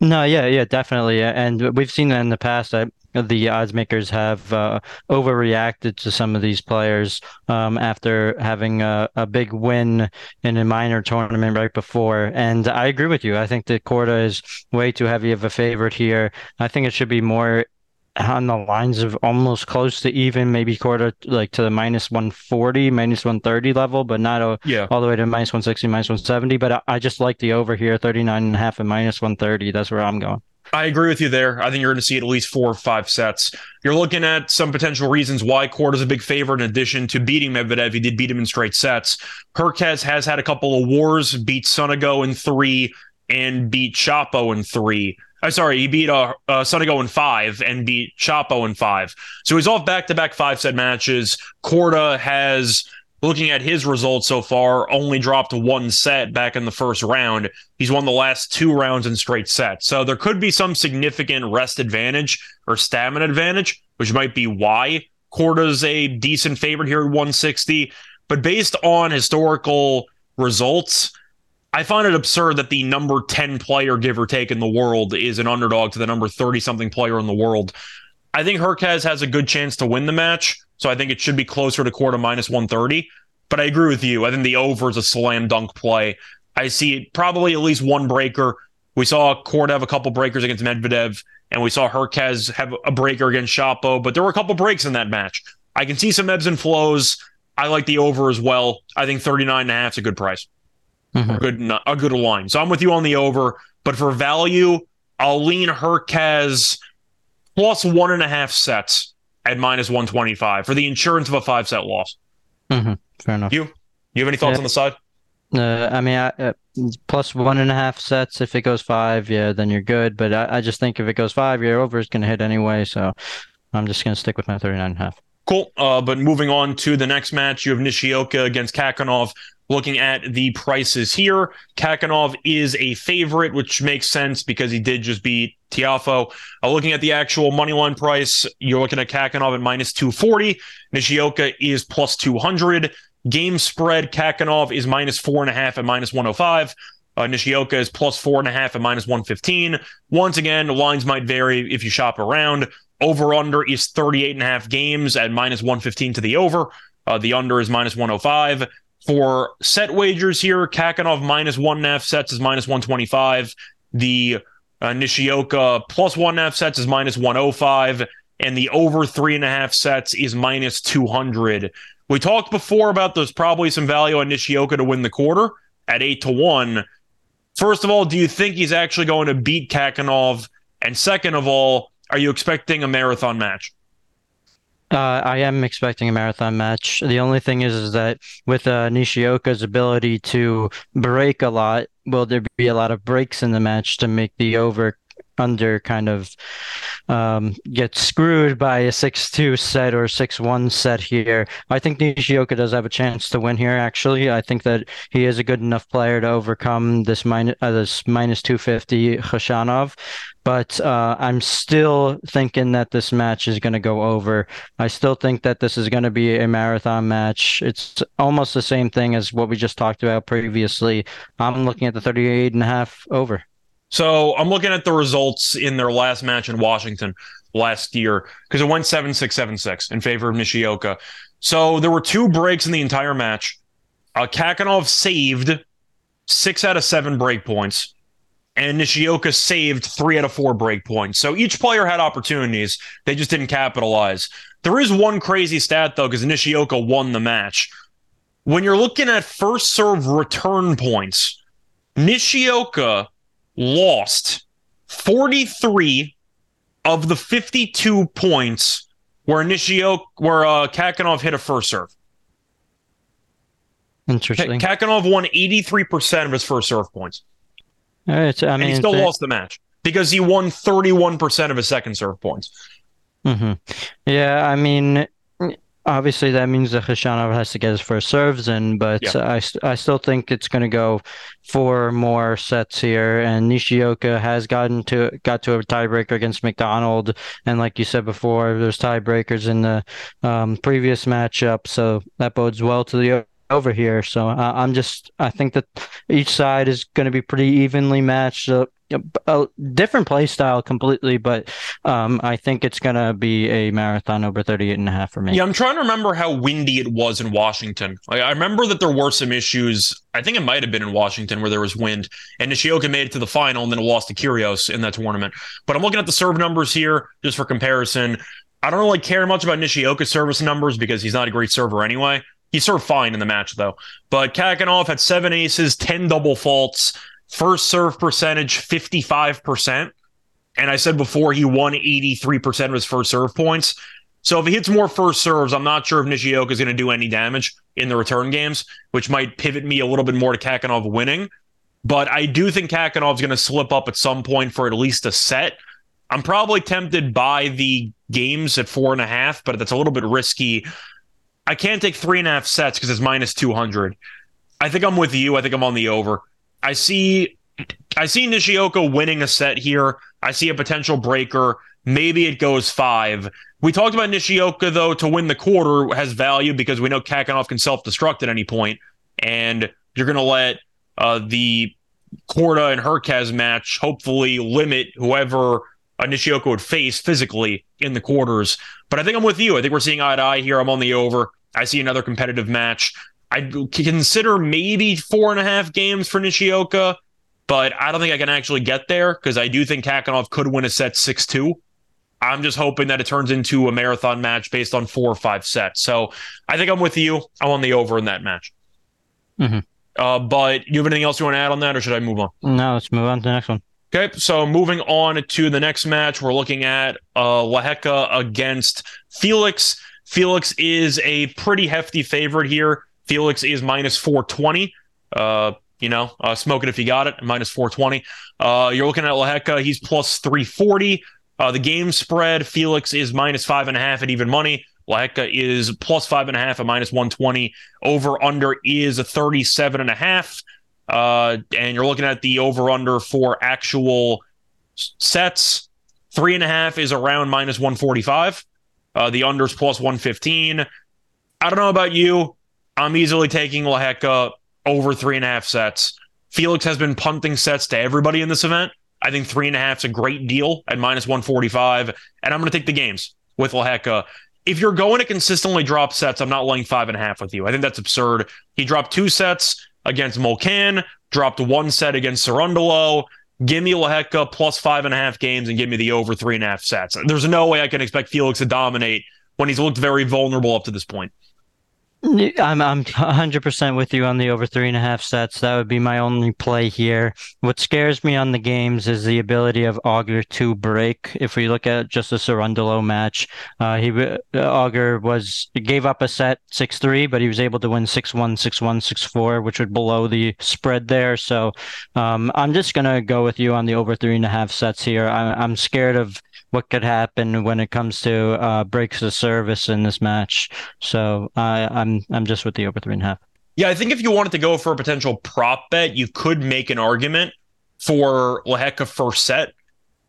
No, yeah, yeah, definitely, and we've seen that in the past that the odds makers have uh, overreacted to some of these players um, after having a, a, big win in a minor tournament right before. And I agree with you. I think that Korda is way too heavy of a favorite here. I think it should be more on the lines of almost close to even, maybe quarter like to the minus 140, minus 130 level, but not a, yeah. all the way to minus 160, minus 170. But I, I just like the over here, 39 and a half and minus 130. That's where I'm going. I agree with you there. I think you're going to see at least four or five sets. You're looking at some potential reasons why Cord is a big favorite. In addition to beating Medvedev, he did beat him in straight sets. Hurkacz has had a couple of wars, beat Sonego in three and beat Shapo in three. Uh, sorry, he beat uh, uh Sonego in five and beat Shapo in five. So he's off back to back five set matches. Korda has, looking at his results so far, only dropped one set back in the first round. He's won the last two rounds in straight sets. So there could be some significant rest advantage or stamina advantage, which might be why Korda's a decent favorite here at 160. But based on historical results, I find it absurd that the number 10 player, give or take, in the world is an underdog to the number 30 something player in the world. I think Hurkacz has a good chance to win the match. So I think it should be closer to Korda minus 130. But I agree with you. I think the over is a slam dunk play. I see probably at least one breaker. We saw Korda have a couple breakers against Medvedev, and we saw Hurkacz have a breaker against Shapo, but there were a couple breaks in that match. I can see some ebbs and flows. I like the over as well. I think 39 and a half is a good price mm-hmm. a good a good line. So I'm with you on the over, but for value, I'll lean Hurkacz plus one and a half sets at minus 125 for the insurance of a five set loss. Mm-hmm. Fair enough. You you have any thoughts yeah. on the side? Uh, I mean, I, uh, plus one and a half sets. If it goes five, yeah, then you're good. But I, I just think if it goes five, your over is going to hit anyway. So I'm just going to stick with my 39 and a half. Cool. Uh, but moving on to the next match, you have Nishioka against Khachanov. Looking at the prices here, Khachanov is a favorite, which makes sense because he did just beat Tiafoe. Uh, looking at the actual money line price, you're looking at Khachanov at minus 240. Nishioka is plus 200. Game spread, Khachanov is minus four and a half at minus 105. Uh, Nishioka is plus four and a half at minus 115. Once again, the lines might vary if you shop around. Over under is 38 and a half games at minus 115 to the over. Uh, the under is minus 105. For set wagers here, Khachanov minus one and a half sets is minus 125. The uh, Nishioka plus one and a half sets is minus 105. And the over three and a half sets is minus 200. We talked before about there's probably some value on Nishioka to win the quarter at eight to one. First of all, do you think he's actually going to beat Khachanov? And second of all, are you expecting a marathon match? Uh, I am expecting a marathon match. The only thing is, is that with uh, Nishioka's ability to break a lot, will there be a lot of breaks in the match to make the over under kind of um, get screwed by a 6-2 set or 6-1 set here. I think Nishioka does have a chance to win here, actually. I think that he is a good enough player to overcome this minus, uh, this minus 250 Khachanov. But uh, I'm still thinking that this match is going to go over. I still think that this is going to be a marathon match. It's almost the same thing as what we just talked about previously. I'm looking at the 38 and a half over. So I'm looking at the results in their last match in Washington last year because it went 7 6 7 6 in favor of Nishioka. So there were two breaks in the entire match. Uh, Khachanov saved six out of seven break points, and Nishioka saved three out of four break points. So each player had opportunities. They just didn't capitalize. There is one crazy stat, though, because Nishioka won the match. When you're looking at first serve return points, Nishioka lost 43 of the 52 points where Nishio where uh, Khachanov hit a first serve. Interesting. K- Khachanov won 83% of his first serve points. It's, I mean, and he still lost the match because he won 31% of his second serve points. Mm-hmm. Yeah, I mean, Obviously, that means that Khachanov has to get his first serves in, but yeah. I, I still think it's going to go four more sets here. And Nishioka has gotten to got to a tiebreaker against McDonald, and like you said before, there's tiebreakers in the um, previous matchup, so that bodes well to the over here. So uh, I'm just I think that each side is going to be pretty evenly matched. Uh, a different play style completely, but um, I think it's going to be a marathon over 38 and a half for me. Yeah, I'm trying to remember how windy it was in Washington. Like, I remember that there were some issues. I think it might have been in Washington where there was wind, and Nishioka made it to the final and then lost to Kyrgios in that tournament. But I'm looking at the serve numbers here just for comparison. I don't really care much about Nishioka's service numbers because he's not a great server anyway. He served fine in the match though. But Khachanov had seven aces, 10 double faults. First serve percentage, 55%. And I said before he won 83% of his first serve points. So if he hits more first serves, I'm not sure if Nishioka is going to do any damage in the return games, which might pivot me a little bit more to Khachanov winning. but I do think Khachanov's going to slip up at some point for at least a set. I'm probably tempted by the games at four and a half, but that's a little bit risky. I can't take three and a half sets because it's minus 200. I think I'm with you. I think I'm on the over. I see I see Nishioka winning a set here. I see a potential breaker. Maybe it goes five. We talked about Nishioka, though, to win the quarter has value because we know Khachanov can self destruct at any point, and you're going to let uh, the Korda and Hurkacz match hopefully limit whoever Nishioka would face physically in the quarters. But I think I'm with you. I think we're seeing eye to eye here. I'm on the over. I see another competitive match. I'd consider maybe four and a half games for Nishioka, but I don't think I can actually get there because I do think Khachanov could win a set 6 2. I'm just hoping that it turns into a marathon match based on four or five sets. So I think I'm with you. I'm on the over in that match. Mm-hmm. Uh, but you have anything else you want to add on that, or should I move on? No, let's move on to the next one. Okay, so moving on to the next match, we're looking at uh, Lehecka against Felix. Felix is a pretty hefty favorite here. Felix is minus 420. Uh, you know, uh, smoke it if you got it, minus 420. Uh, you're looking at Lehecka, he's plus 340. Uh, the game spread, Felix is minus five and a half at even money. Lehecka is plus five and a half at minus 120. Over under is a 37 and a half. Uh, and you're looking at the over under for actual sets. Three and a half is around minus 145. Uh, the unders plus 115. I don't know about you. I'm easily taking Lehecka over three and a half sets. Felix has been punting sets to everybody in this event. I think three and a half is a great deal at minus 145. And I'm going to take the games with Lehecka. If you're going to consistently drop sets, I'm not laying five and a half with you. I think that's absurd. He dropped two sets against Molcan, dropped one set against Cerundolo. Give me Lehecka plus five and a half games and give me the over three and a half sets. There's no way I can expect Felix to dominate when he's looked very vulnerable up to this point. I'm I'm 100% with you on the over three and a half sets. That would be my only play here. What scares me on the games is the ability of Auger to break. If we look at just a Cerundolo match, uh, he uh, Auger was gave up a set six three, but he was able to win six one, six one, six four, which would below the spread there. So um, I'm just gonna go with you on the over three and a half sets here. I, I'm scared of what could happen when it comes to uh, breaks of service in this match. So I'm I'm just with the over three and a half. Yeah, I think if you wanted to go for a potential prop bet, you could make an argument for Lehecka first set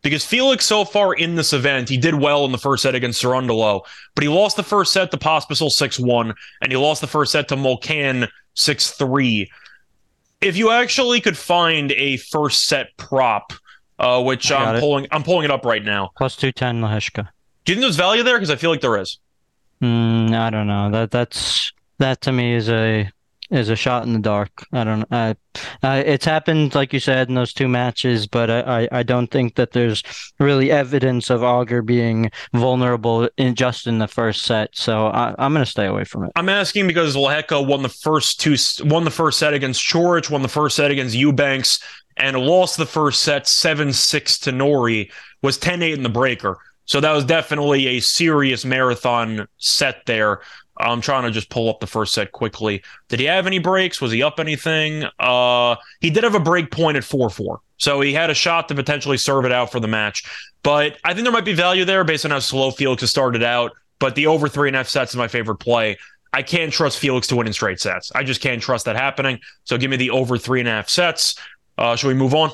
because Felix so far in this event, he did well in the first set against Cerundolo, but he lost the first set to Pospisil 6-1, and he lost the first set to Molcan 6-3. If you actually could find a first set prop uh, which I'm it. pulling. I'm pulling it up right now. Plus two ten Lehecka. Do you think there's value there? Because I feel like there is. Mm, I don't know. That that's that to me is a is a shot in the dark. I don't. I, uh, it's happened, like you said, in those two matches, but I, I don't think that there's really evidence of Auger being vulnerable in just in the first set. So I, am going to stay away from it. I'm asking because Lehecka won the first two, won the first set against Coric, won the first set against Eubanks, and lost the first set 7 6 to Norrie, was 10 8 in the breaker. So that was definitely a serious marathon set there. I'm trying to just pull up the first set quickly. Did he have any breaks? Was he up anything? Uh, he did have a break point at 4 4. So he had a shot to potentially serve it out for the match. But I think there might be value there based on how slow Felix has started out. But the over three and a half sets is my favorite play. I can't trust Felix to win in straight sets. I just can't trust that happening. So give me the over three and a half sets. Uh, should we move on?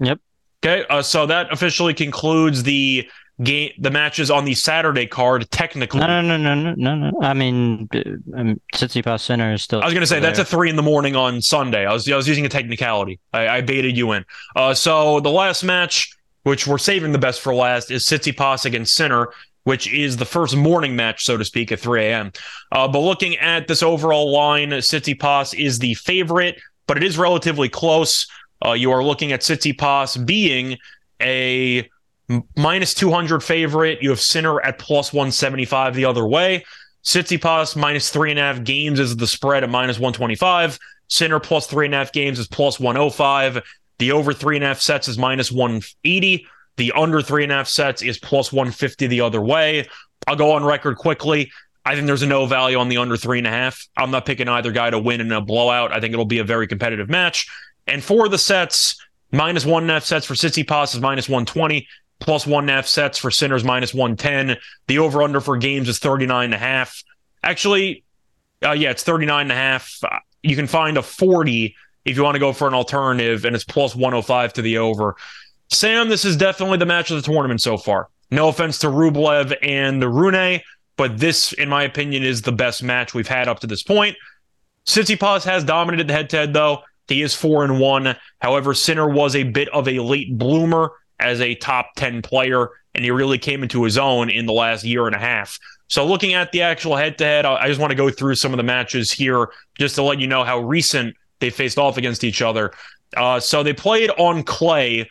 Yep. Okay. Uh, so that officially concludes the game, the matches on the Saturday card. Technically, no, no, no, no, no, no. I mean, um, Tsitsipas Sinner is still. I was going to say there. that's a three in the morning on Sunday. I was I was using a technicality. I, I baited you in. Uh, so the last match, which we're saving the best for last, is Tsitsipas against Sinner which is the first morning match, so to speak, at 3 a.m. Uh, but looking at this overall line, Tsitsipas is the favorite, but it is relatively close. Uh, you are looking at Tsitsipas being a minus 200 favorite. You have Sinner at plus 175 the other way. Tsitsipas minus three and a half games is the spread at minus 125. Sinner plus three and a half games is plus 105. The over three and a half sets is minus 180. The under three and a half sets is plus 150 the other way. I'll go on record quickly. I think there's a no value on the under three and a half. I'm not picking either guy to win in a blowout. I think it'll be a very competitive match. And for the sets, minus one and a half sets for Tsitsipas is minus 120, plus one and a half sets for Sinners minus 110. The over under for games is 39 and a half. Actually, uh, yeah, it's 39 and a half. You can find a 40 if you want to go for an alternative, and it's plus 105 to the over. Sam, this is definitely the match of the tournament so far. No offense to Rublev and the Rune, but this, in my opinion, is the best match we've had up to this point. Tsitsipas has dominated the head-to-head, though. He is four and one. However, Sinner was a bit of a late bloomer as a top 10 player, and he really came into his own in the last year and a half. So, looking at the actual head to head, I just want to go through some of the matches here just to let you know how recent they faced off against each other. Uh, so, they played on clay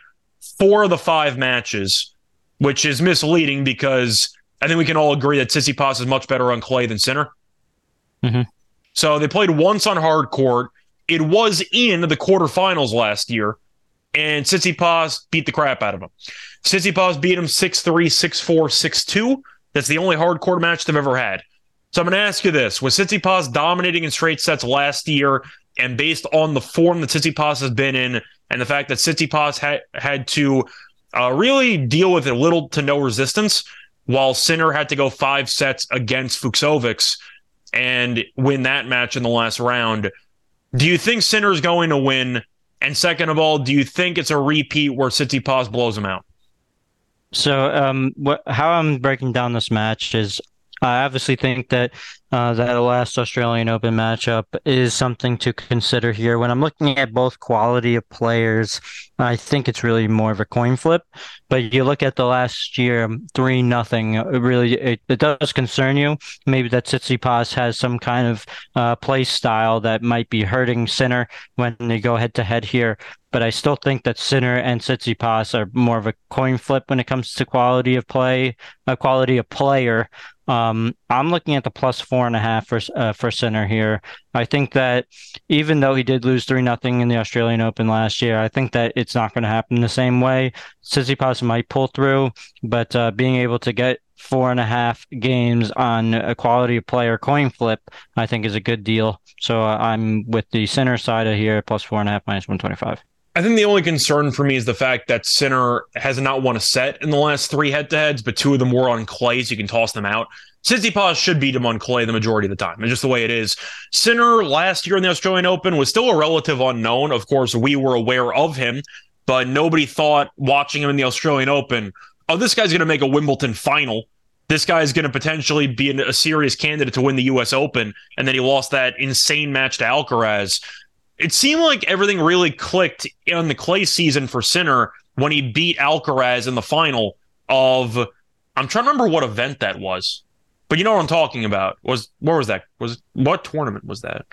four of the five matches, which is misleading because I think we can all agree that Tsitsipas is much better on clay than Sinner. Mm-hmm. So, they played once on hard court. It was in the quarterfinals last year, and Tsitsipas beat the crap out of him. Tsitsipas beat him 6 3, 6 4, 6 2. That's the only hard court match they've ever had. So I'm going to ask you this: Was Tsitsipas dominating in straight sets last year, and based on the form that Tsitsipas has been in, and the fact that Tsitsipas had had to uh, really deal with a little to no resistance, while Sinner had to go five sets against Fucsovics and win that match in the last round. Do you think Sinner is going to win? And second of all, do you think it's a repeat where City Tsitsipas blows him out? So, um, how I'm breaking down this match is I obviously think that uh, that last Australian Open matchup is something to consider here. When I'm looking at both quality of players, I think it's really more of a coin flip. But you look at the last year, three nothing. Really, it, it does concern you. Maybe that Tsitsipas has some kind of uh, play style that might be hurting Sinner when they go head to head here but I still think that Sinner and Tsitsipas are more of a coin flip when it comes to quality of play, uh, quality of player. Um, I'm looking at the plus four and a half for uh, for Sinner here. I think that even though he did lose three nothing in the Australian Open last year, I think that it's not going to happen the same way. Tsitsipas might pull through, but uh, being able to get four and a half games on a quality player coin flip, I think is a good deal. So uh, I'm with the Sinner side of here, plus four and a half, minus 125. I think the only concern for me is the fact that Sinner has not won a set in the last three head to heads, but two of them were on clay, so you can toss them out. Tsitsipas should beat him on clay the majority of the time. It's just the way it is. Sinner last year in the Australian Open was still a relative unknown. Of course, we were aware of him, but nobody thought watching him in the Australian Open, oh, this guy's going to make a Wimbledon final. This guy's going to potentially be a serious candidate to win the U.S. Open. And then he lost that insane match to Alcaraz it seemed like everything really clicked in the clay season for Sinner when he beat Alcaraz in the final of I'm trying to remember what event that was. But you know what I'm talking about. Was where was that? Was what tournament was that?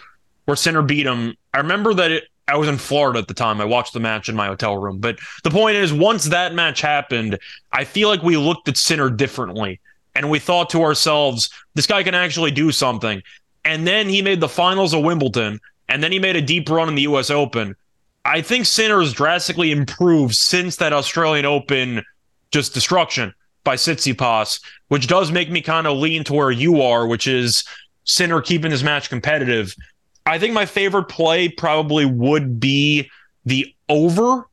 Where Sinner beat him. I remember that it I was in Florida at the time. I watched the match in my hotel room. But the point is, once that match happened, I feel like we looked at Sinner differently. And we thought to ourselves, this guy can actually do something. And then he made the finals of Wimbledon and then he made a deep run in the U.S. Open. I think Sinner has drastically improved since that Australian Open just destruction by Tsitsipas, which does make me kind of lean to where you are, which is Sinner keeping this match competitive. I think my favorite play probably would be the over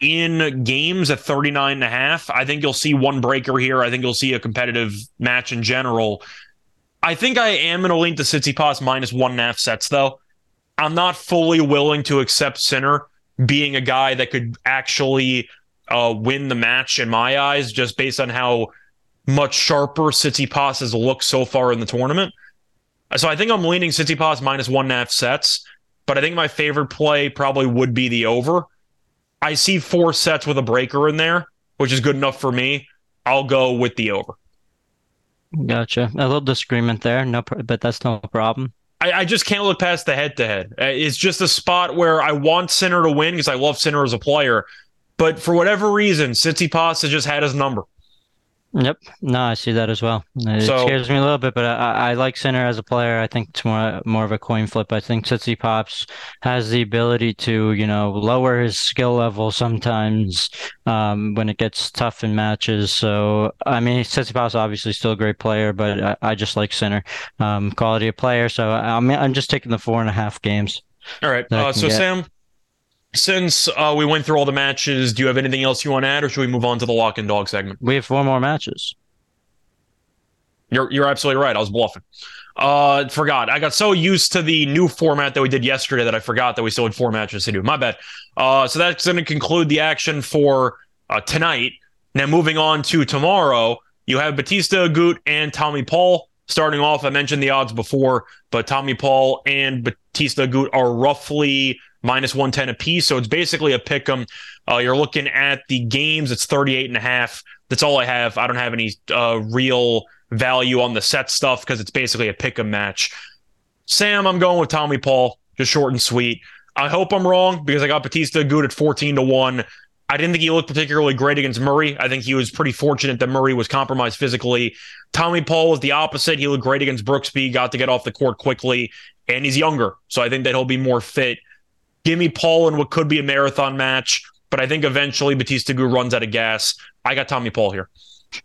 in games at 39 and a half. I think you'll see one breaker here. I think you'll see a competitive match in general. I think I am going to lean to Tsitsipas minus one and a half sets, though. I'm not fully willing to accept Sinner being a guy that could actually uh, win the match in my eyes, just based on how much sharper Tsitsipas has looked so far in the tournament. So I think I'm leaning Tsitsipas minus one and a half sets, but I think my favorite play probably would be the over. I see four sets with a breaker in there, which is good enough for me. I'll go with the over. Gotcha. A little disagreement there, no, but that's no problem. I, I just can't look past the head to head. Uh, it's just a spot where I want Sinner to win because I love Sinner as a player. But for whatever reason, Tsitsipas has just had his number. Yep. No, I see that as well. It so, scares me a little bit, but I, I like Sinner as a player. I think it's more more of a coin flip. I think Tsitsipas has the ability to, you know, lower his skill level sometimes um, when it gets tough in matches. So, I mean, Tsitsipas obviously still a great player, but I, I just like Sinner um, quality of player. So I'm I'm just taking the four and a half games. All right. Uh, so get. Sam, since uh, we went through all the matches, do you have anything else you want to add, or should we move on to the lock and dog segment? We have four more matches. You're you're absolutely right. I was bluffing. Uh, forgot. I got so used to the new format that we did yesterday that I forgot that we still had four matches to do. My bad. Uh, so that's going to conclude the action for uh, tonight. Now moving on to tomorrow, you have Bautista Agut and Tommy Paul starting off. I mentioned the odds before, but Tommy Paul and Bautista Agut are roughly minus 110 apiece. So it's basically a pick 'em. Uh, you're looking at the games. It's 38 and a half. That's all I have. I don't have any uh, real value on the set stuff because it's basically a pick 'em match. Sam, I'm going with Tommy Paul, just short and sweet. I hope I'm wrong because I got Bautista Agut at 14 to 1. I didn't think he looked particularly great against Murray. I think he was pretty fortunate that Murray was compromised physically. Tommy Paul was the opposite. He looked great against Brooksby, got to get off the court quickly, and he's younger. So I think that he'll be more fit. Give me Paul in what could be a marathon match, but I think eventually Bautista Agut runs out of gas. I got Tommy Paul here.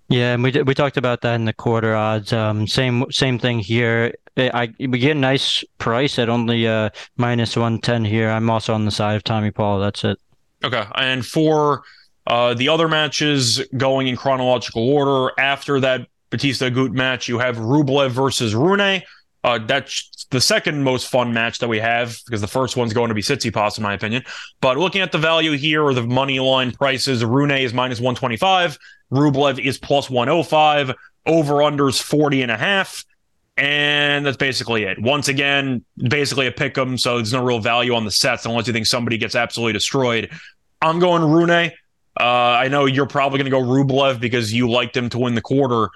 Yeah, and we we talked about that in the quarter odds. Um, same same thing here. I we get a nice price at only uh minus one ten here. I'm also on the side of Tommy Paul. That's it. Okay, and for uh, the other matches going in chronological order after that Bautista Agut match, you have Rublev versus Rune. Uh, that's the second most fun match that we have because the first one's going to be Tsitsipas, in my opinion. But looking at the value here or the money line prices, Rune is minus 125, Rublev is plus 105, over unders 40 and a half. And that's basically it. Once again, basically a pick 'em, so there's no real value on the sets unless you think somebody gets absolutely destroyed. I'm going Rune. Uh, I know you're probably going to go Rublev because you liked him to win the quarter.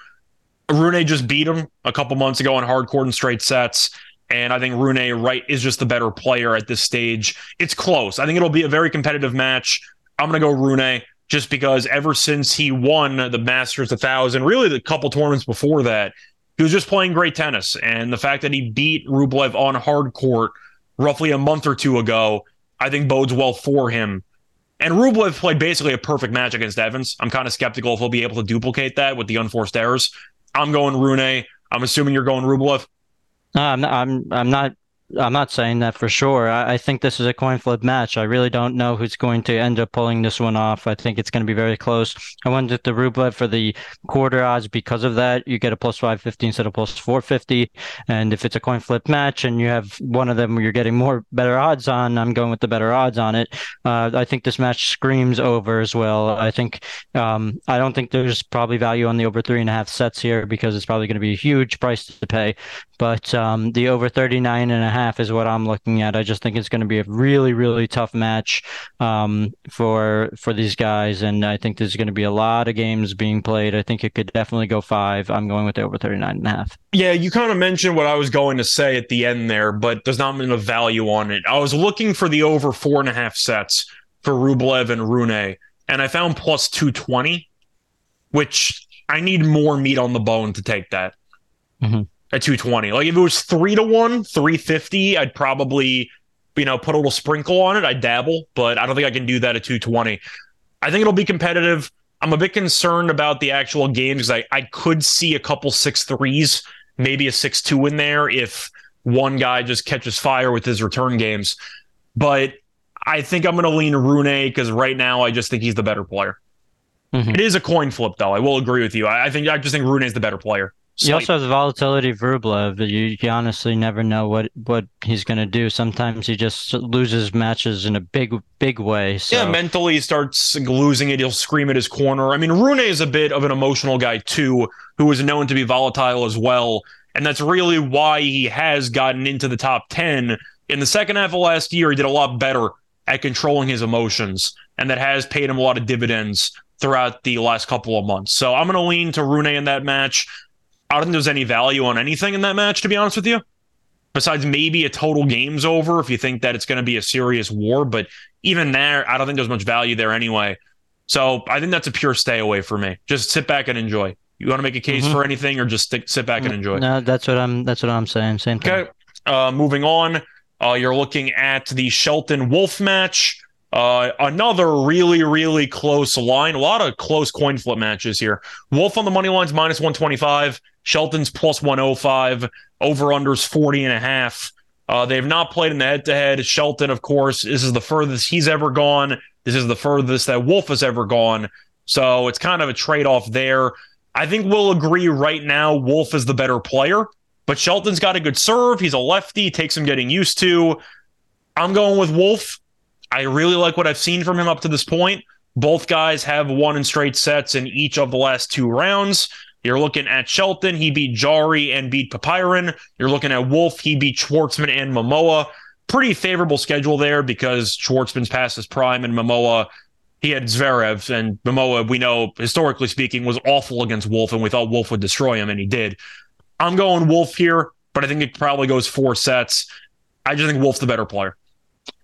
Rune just beat him a couple months ago on hard court and straight sets. And I think Rune right is just the better player at this stage. It's close. I think it'll be a very competitive match. I'm to go Rune just because ever since he won the Masters a 1000, really the couple tournaments before that, he was just playing great tennis. And the fact that he beat Rublev on hard court roughly a month or two ago, I think bodes well for him. And Rublev played basically a perfect match against Evans. I'm kind of skeptical if he'll be able to duplicate that with the unforced errors. I'm going Rune. I'm assuming you're going Rublev. No, I'm not, I'm I'm not I'm not saying that for sure. I, I, think this is a coin flip match. I really don't know who's going to end up pulling this one off. I think it's going to be very close. I went with the Rublev for the quarter odds because of that. You get a plus 550 instead of plus 450. And if it's a coin flip match and you have one of them where you're getting more better odds on, I'm going with the better odds on it. Uh, I think this match screams over as well. I think um, I don't think there's probably value on the over three and a half sets here because it's probably going to be a huge price to pay. But um, the over 39 and a half is what I'm looking at. I just think it's going to be a really, really tough match um, for for these guys, and I think there's going to be a lot of games being played. I think it could definitely go five. I'm going with the over 39 and a half. Yeah, you kind of mentioned what I was going to say at the end there, but there's not enough value on it. I was looking for the over four and a half sets for Rublev and Rune, and I found plus 220, which I need more meat on the bone to take that. Mm-hmm at 220. Like if it was three to one, 350, I'd probably, you know, put a little sprinkle on it. I'd dabble, but I don't think I can do that at 220. I think it'll be competitive. I'm a bit concerned about the actual games. I, I could see a couple six threes, maybe a six two in there if one guy just catches fire with his return games. But I think I'm going to lean Rune because right now I just think he's the better player. Mm-hmm. It is a coin flip, though. I will agree with you. I, I think I just think Rune is the better player. You also has the volatility of Rublev. You, you honestly never know what, what he's going to do. Sometimes he just loses matches in a big, big way. So. Yeah, mentally he starts losing it. He'll scream at his corner. I mean, Rune is a bit of an emotional guy, too, who is known to be volatile as well. And that's really why he has gotten into the top 10. In the second half of last year, he did a lot better at controlling his emotions. And that has paid him a lot of dividends throughout the last couple of months. So I'm going to lean to Rune in that match. I don't think there's any value on anything in that match, to be honest with you. Besides maybe a total game's over if you think that it's going to be a serious war. But even there, I don't think there's much value there anyway. So I think that's a pure stay away for me. Just sit back and enjoy. You want to make a case mm-hmm. for anything, or just stick, sit back and enjoy? No, that's what I'm. That's what I'm saying. Same thing. Okay. Uh, moving on. Uh, you're looking at the Shelton Wolf match. Uh, another really, really close line. A lot of close coin flip matches here. Wolf on the money lines minus 125. Shelton's plus 105. Over unders 40 and a half. Uh, they have not played in the head to head. Shelton, of course, this is the furthest he's ever gone. This is the furthest that Wolf has ever gone. So it's kind of a trade off there. I think we'll agree right now Wolf is the better player, but Shelton's got a good serve. He's a lefty, takes some getting used to. I'm going with Wolf. I really like what I've seen from him up to this point. Both guys have won in straight sets in each of the last two rounds. You're looking at Shelton, he beat Jarry and beat Popyrin. You're looking at Wolf, he beat Schwartzman and Mmoh. Pretty favorable schedule there because Schwartzman's past his prime and Mmoh, he had Zverev, and Mmoh, we know, historically speaking, was awful against Wolf, and we thought Wolf would destroy him, and he did. I'm going Wolf here, but I think it probably goes four sets. I just think Wolf's the better player.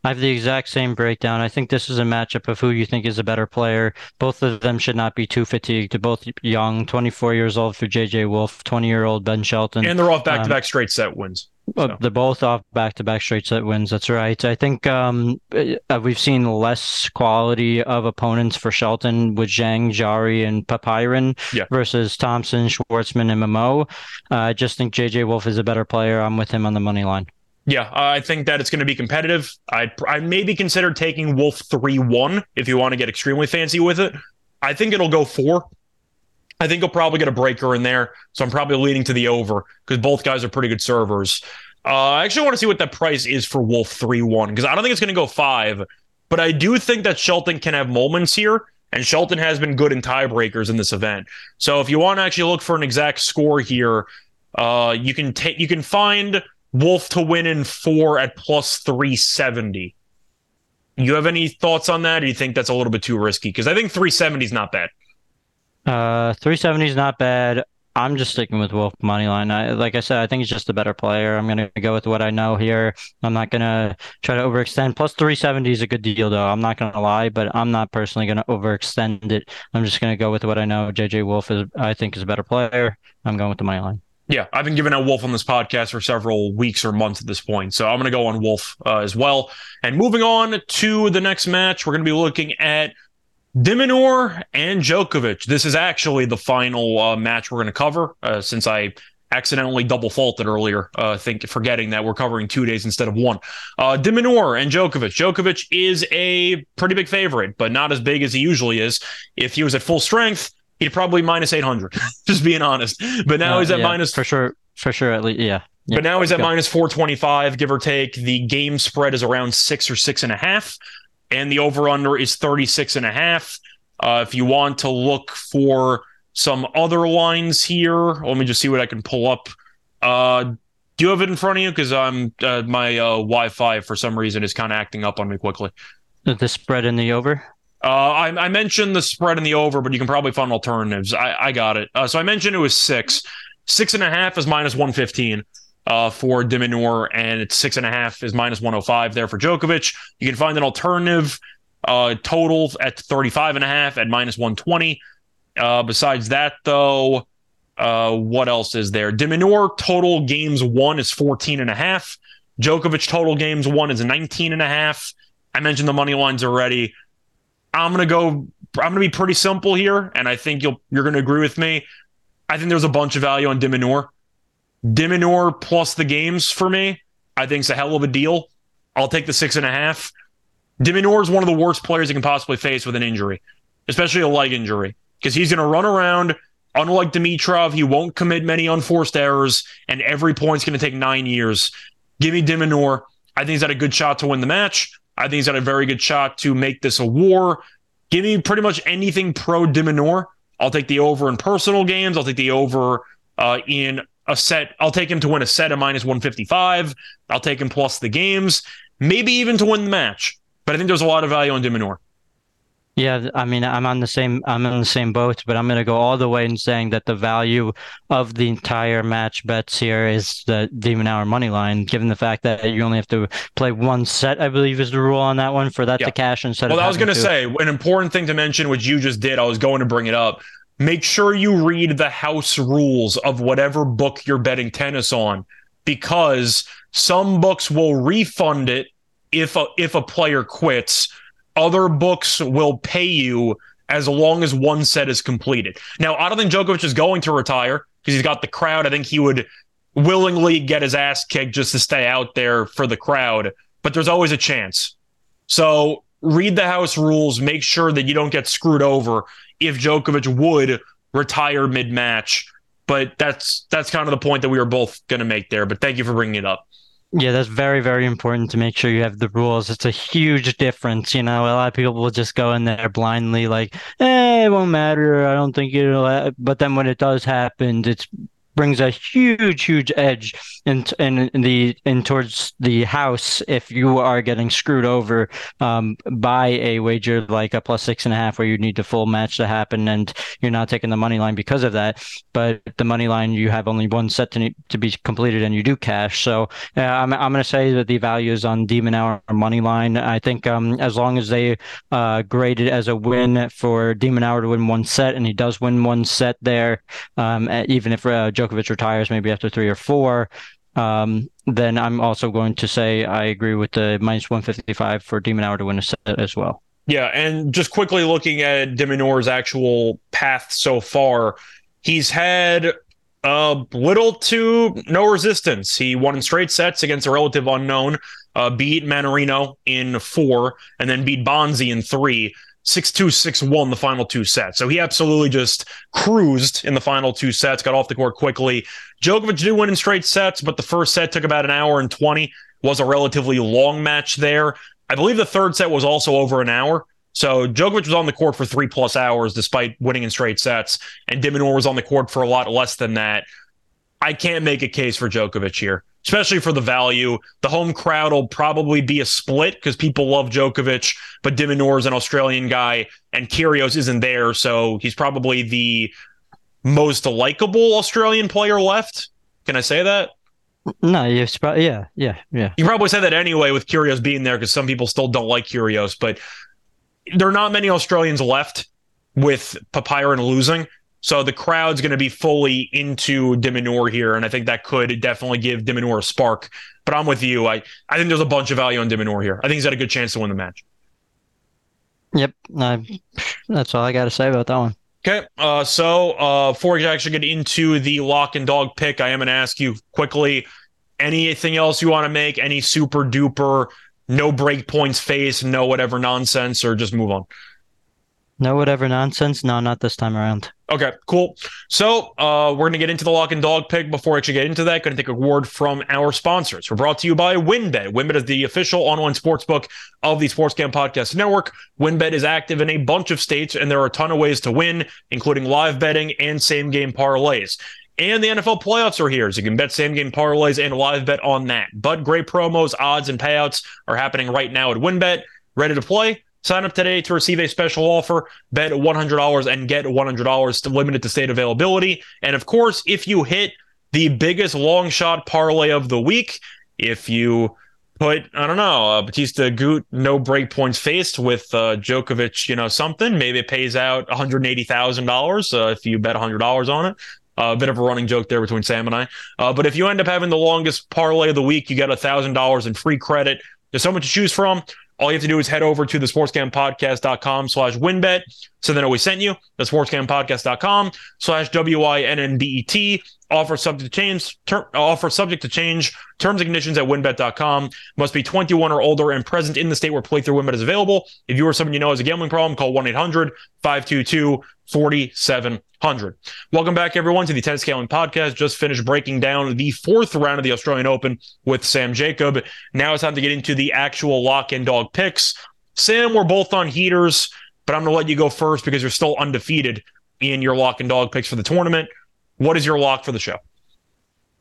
I have the exact same breakdown. I think this is a matchup of who you think is a better player. Both of them should not be too fatigued. They're both young, 24 years old for JJ Wolf, 20 year old Ben Shelton. And they're off back to back straight set wins. So. They're both off back to back straight set wins. That's right. I think um, uh, we've seen less quality of opponents for Shelton with Zhang, Jarry, and Popyrin yeah. versus Thompson, Schwartzman, and Mmoh. Uh, I just think JJ Wolf is a better player. I'm with him on the money line. Yeah, I think that it's going to be competitive. I I maybe consider taking Wolf three one if you want to get extremely fancy with it. I think it'll go four. I think he'll probably get a breaker in there, so I'm probably leaning to the over because both guys are pretty good servers. Uh, I actually want to see what the price is for Wolf three one because I don't think it's going to go five, but I do think that Shelton can have moments here, and Shelton has been good in tiebreakers in this event. So if you want to actually look for an exact score here, uh, you can take you can find Wolf to win in four at plus 370. You have any thoughts on that? Or do you think that's a little bit too risky? Because I think 370 is not bad. Uh, 370 is not bad. I'm just sticking with Wolf money line. I, like I said, I think he's just a better player. I'm gonna go with what I know here. I'm not gonna try to overextend. Plus 370 is a good deal, though. I'm not gonna lie, but I'm not personally gonna overextend it. I'm just gonna go with what I know. JJ Wolf is, I think, is a better player. I'm going with the money line. Yeah, I've been giving out Wolf on this podcast for several weeks or months at this point. So I'm going to go on Wolf uh, as well. And moving on to the next match, we're going to be looking at de Minaur and Djokovic. This is actually the final uh, match we're going to cover uh, since I accidentally double faulted earlier, uh, think forgetting that we're covering two days instead of one. Uh, de Minaur and Djokovic. Djokovic is a pretty big favorite, but not as big as he usually is. If he was at full strength, he'd probably minus 800 [LAUGHS] just being honest. But now uh, he's at yeah, minus for sure for sure at least yeah, yeah. but now he's at Go. minus 425 give or take. The game spread is around six or six and a half and the over under is 36 and a half. Uh, if you want to look for some other lines here let me just see what i can pull up. Uh, do you have it in front of you? Because i'm uh, my uh, wi-fi for some reason is kind of acting up on me quickly. The spread in the over uh, I, I, mentioned the spread and the over, but you can probably find alternatives. I, I got it. Uh, so I mentioned it was six. Six and a half is minus 115 uh, for de Minaur, and it's six and a half is minus 105 there for Djokovic. You can find an alternative uh, total at 35 and a half at minus 120. Uh, besides that, though, uh, what else is there? de Minaur total games won is 14 and a half. Djokovic total games won is 19 and a half. I mentioned the money lines already. I'm gonna go. I'm gonna be pretty simple here, and I think you'll you're gonna agree with me. I think there's a bunch of value on de Minaur. de Minaur plus the games for me, I think it's a hell of a deal. I'll take the six and a half. de Minaur is one of the worst players you can possibly face with an injury, especially a leg injury, because he's to run around. Unlike Dimitrov, he won't commit many unforced errors, and every point's to take nine years. Give me de Minaur. I think he's had a good shot to win the match. I think he's got a very good shot to make this a war. Give me pretty much anything pro de Minaur. I'll take the over in personal games. I'll take the over uh, in a set. I'll take him to win a set of minus 155. I'll take him plus the games, maybe even to win the match. But I think there's a lot of value on de Minaur. Yeah, I mean, I'm on the same I'm in the same boat, but I'm going to go all the way in saying that the value of the entire match bets here is the de Minaur money line, given the fact that you only have to play one set. I believe is the rule on that one for that yeah. to cash instead. Well, I was going to say an important thing to mention, which you just did. I was going to bring it up. Make sure you read the house rules of whatever book you're betting tennis on, because some books will refund it if a, if a player quits other books will pay you as long as one set is completed. Now, I don't think Djokovic is going to retire because he's got the crowd. I think he would willingly get his ass kicked just to stay out there for the crowd, but there's always a chance. So read the house rules, make sure that you don't get screwed over if Djokovic would retire mid match. But that's that's kind of the point that we were both going to make there. But thank you for bringing it up. Yeah, that's very, very important to make sure you have the rules. It's a huge difference. You know, a lot of people will just go in there blindly, like, eh, it won't matter. I don't think it'll. But then when it does happen, it's brings a huge, huge edge in, in, in the in towards the house if you are getting screwed over um, by a wager like a plus six and a half where you need the full match to happen and you're not taking the money line because of that. But the money line you have only one set to, to be completed and you do cash. So uh, I'm I'm going to say that the value is on de Minaur money line. I think um, as long as they uh, it as a win for de Minaur to win one set and he does win one set there, um, even if uh, Djokovic retires maybe after three or four, um, then I'm also going to say I agree with the minus 155 for de Minaur to win a set as well. Yeah, and just quickly looking at de actual path so far, he's had uh, little to no resistance. He won in straight sets against a relative unknown, uh, beat Mannarino in four, and then beat Bonzi in three. 6-2, 6-1 the final two sets. So he absolutely just cruised in the final two sets, got off the court quickly. Djokovic did win in straight sets, but the first set took about an hour and 20, was a relatively long match there. I believe the third set was also over an hour. So Djokovic was on the court for three plus hours despite winning in straight sets, and de Minaur was on the court for a lot less than that. I can't make a case for Djokovic here especially for the value. The home crowd will probably be a split because people love Djokovic, but de Minaur is an Australian guy and Kyrgios isn't there, so he's probably the most likable Australian player left. Can I say that? No, yeah, yeah, yeah, yeah. You probably say that anyway with Kyrgios being there because some people still don't like Kyrgios, but there are not many Australians left with Popyrin losing. So the crowd's going to be fully into de Minaur here, and I think that could definitely give de Minaur a spark. But I'm with you. I, I think there's a bunch of value on de Minaur here. I think he's got a good chance to win the match. Yep, that's all I got to say about that one. Okay, uh, so uh, before we actually get into the lock and dog pick, I am going to ask you quickly anything else you want to make, any super duper, no break points face, no whatever nonsense, or just move on? No whatever nonsense. No, not this time around. Okay, cool. So uh, we're going to get into the lock and dog pick. Before I actually get into that, going to take a word from our sponsors. We're brought to you by WynnBET. WynnBET is the official online sportsbook of the Sports Sportscam Podcast Network. WynnBET is active in a bunch of states, and there are a ton of ways to win, including live betting and same game parlays. And the NFL playoffs are here, so you can bet same game parlays and live bet on that. But great promos, odds, and payouts are happening right now at WynnBET. Ready to play? Sign up today to receive a special offer. Bet $100 and get $100 to limit it to state availability. And of course, if you hit the biggest long shot parlay of the week, if you put, I don't know, uh, Bautista Agut no break points faced with uh, Djokovic, you know, something, maybe it pays out $180,000 uh, if you bet $100 on it. Uh, a bit of a running joke there between Sam and I. Uh, but if you end up having the longest parlay of the week, you get $1,000 in free credit. There's so much to choose from. All you have to do is head over to the sportscampodcast.com slash wynnbet. So then we sent you the sportscampodcast.com slash W-I-N-N-B-E-T. Offer subject to change. Ter- offer subject to change. Terms and conditions at wynnbet.com. Must be 21 or older and present in the state where playthrough wynnbet is available. If you or someone you know has a gambling problem, call 1-800-522-4700. Welcome back, everyone, to the Tennis Gambling Podcast. Just finished breaking down the fourth round of the Australian Open with Sam Jacob. Now it's time to get into the actual lock and dog picks. Sam, we're both on heaters, but I'm going to let you go first because you're still undefeated in your lock and dog picks for the tournament. What is your lock for the show?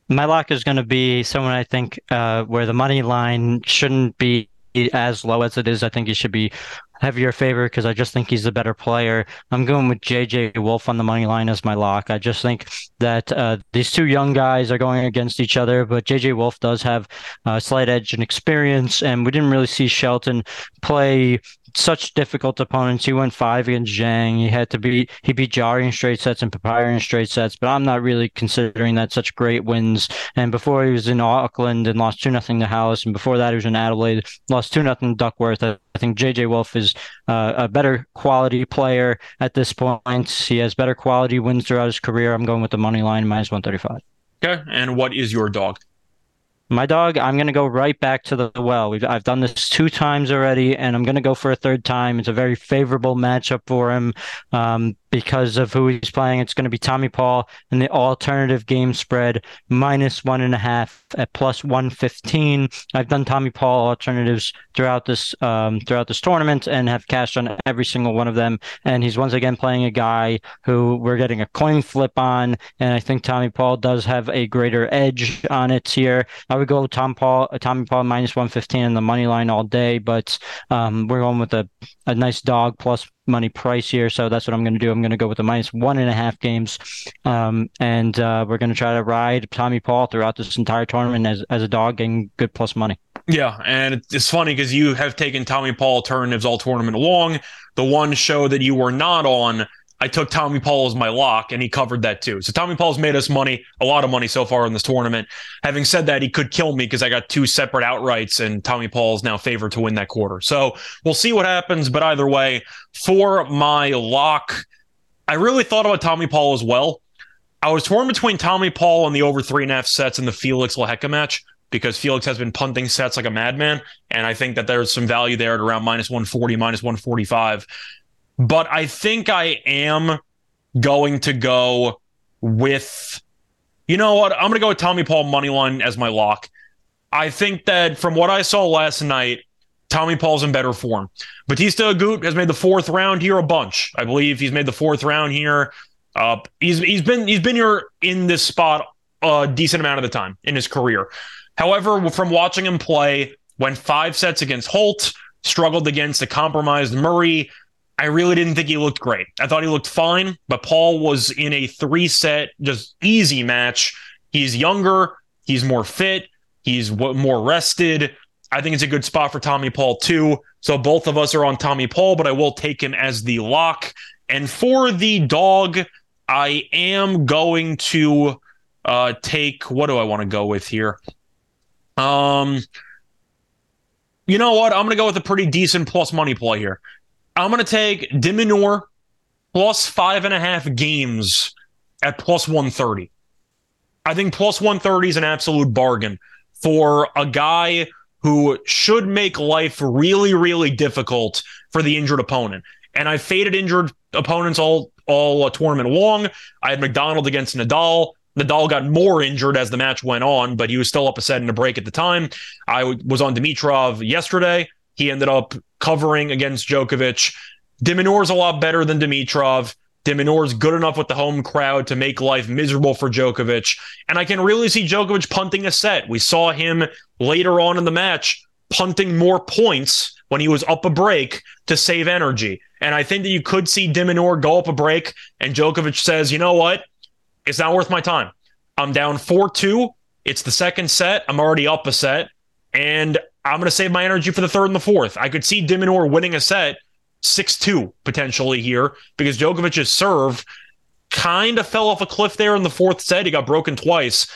My lock is going to be someone I think uh, where the money line shouldn't be as low as it is. I think he should be heavier favor because I just think he's a better player. I'm going with JJ Wolf on the money line as my lock. I just think that uh, these two young guys are going against each other, but JJ Wolf does have a slight edge and experience, and we didn't really see Shelton play such difficult opponents. He went five against Zhang. He had to beat he beat Jarry in straight sets and Popyrin in straight sets, but I'm not really considering that such great wins. And before he was in Auckland and lost two nothing to Halys, and before that he was in Adelaide, lost two nothing to Duckworth. I, I think JJ Wolf is uh, a better quality player at this point. He has better quality wins throughout his career. I'm going with the money line minus 135. Okay. And what is your dog? My dog, I'm going to go right back to the well. We've, I've done this two times already, and I'm going to go for a third time. It's a very favorable matchup for him. Um, because of who he's playing. It's going to be Tommy Paul and the alternative game spread minus one and a half at plus one fifteen. I've done Tommy Paul alternatives throughout this um, throughout this tournament and have cashed on every single one of them. And he's once again playing a guy who we're getting a coin flip on, and I think Tommy Paul does have a greater edge on it here. I would go Tom Paul, Tommy Paul minus one fifteen in the money line all day, but um, we're going with a a nice dog plus money price here. So that's what I'm going to do. I'm going to go with the minus one and a half games. Um, and uh, we're going to try to ride Tommy Paul throughout this entire tournament as, as a dog getting good plus money. Yeah, and it's funny because you have taken Tommy Paul alternatives all tournament long. The one show that you were not on I took Tommy Paul as my lock, and he covered that too. So Tommy Paul's made us money, a lot of money so far in this tournament. Having said that, he could kill me because I got two separate outrights, and Tommy Paul is now favored to win that quarter. So we'll see what happens. But either way, for my lock, I really thought about Tommy Paul as well. I was torn between Tommy Paul and the over three and a half sets in the Felix Lehecka match because Felix has been punting sets like a madman. And I think that there's some value there at around minus 140, minus 145 but I think I am going to go with, you know what? I'm going to go with Tommy Paul money line as my lock. I think that from what I saw last night, Tommy Paul's in better form. Bautista Agut has made the fourth round here a bunch. I believe he's made the fourth round here. Uh, he's he's been he's been here in this spot a decent amount of the time in his career. However, from watching him play, went five sets against Holt, struggled against a compromised Murray, I really didn't think he looked great. I thought he looked fine, but Paul was in a three set, just easy match. He's younger, he's more fit, he's more rested. I think it's a good spot for Tommy Paul, too. So both of us are on Tommy Paul, but I will take him as the lock. And for the dog, I am going to uh, take what do I want to go with here? Um, you know what? I'm going to go with a pretty decent plus money play here. I'm going to take de Minaur plus five and a half games at plus 130. I think plus 130 is an absolute bargain for a guy who should make life really, really difficult for the injured opponent. And I faded injured opponents all all uh, tournament long. I had McDonald against Nadal. Nadal got more injured as the match went on, but he was still up a set in a break at the time. I was on Dimitrov yesterday. He ended up covering against Djokovic. de Minaur's a lot better than Dimitrov. de Minaur's good enough with the home crowd to make life miserable for Djokovic. And I can really see Djokovic punting a set. We saw him later on in the match punting more points when he was up a break to save energy. And I think that you could see de Minaur go up a break and Djokovic says, you know what? It's not worth my time. I'm down 4 2. It's the second set. I'm already up a set. And I'm going to save my energy for the third and the fourth. I could see de Minaur winning a set 6 2 potentially here because Djokovic's serve kind of fell off a cliff there in the fourth set. He got broken twice.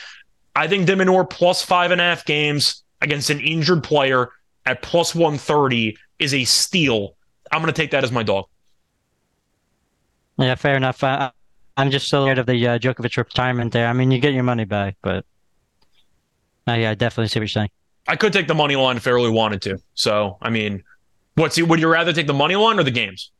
I think de Minaur plus five and a half games against an injured player at plus 130 is a steal. I'm going to take that as my dog. Yeah, fair enough. I, am just so scared of the uh, Djokovic retirement there. I mean, you get your money back, but uh, yeah, I definitely see what you're saying. I could take the money line if I really wanted to. So, I mean, what's would you rather take the money line or the games?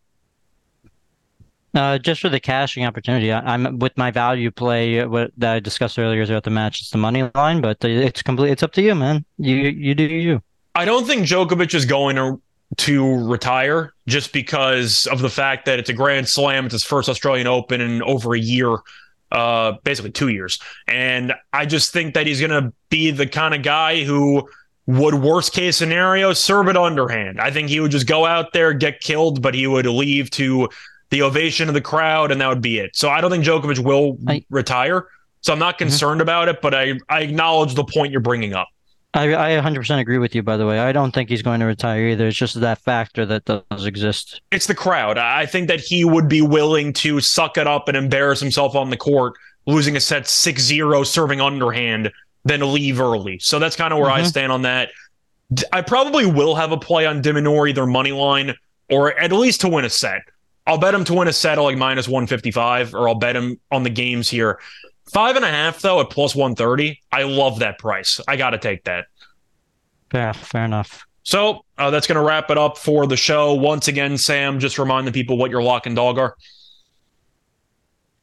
Uh, just for the cashing opportunity, I, am with my value play uh, what that I discussed earlier throughout the match. It's the money line, but it's complete. It's up to you, man. You you do you. I don't think Djokovic is going to to retire just because of the fact that it's a Grand Slam. It's his first Australian Open in over a year uh, basically two years. And I just think that he's going to be the kind of guy who would, worst case scenario, serve it underhand. I think he would just go out there, get killed, but he would leave to the ovation of the crowd, and that would be it. So I don't think Djokovic will I, retire. So I'm not mm-hmm. concerned mm-hmm. about it, but I, I acknowledge the point you're bringing up. I, I 100% agree with you, by the way. I don't think he's going to retire either. It's just that factor that does exist. It's the crowd. I think that he would be willing to suck it up and embarrass himself on the court, losing a set 6 0, serving underhand, than leave early. So that's kind of where mm-hmm. I stand on that. I probably will have a play on de Minaur, either money line or at least to win a set. I'll bet him to win a set at like minus 155, or I'll bet him on the games here Five and a half, though, at plus 130. I love that price. I got to take that. Yeah, fair enough. So uh, that's going to wrap it up for the show. Once again, Sam, just remind the people what your lock and dog are.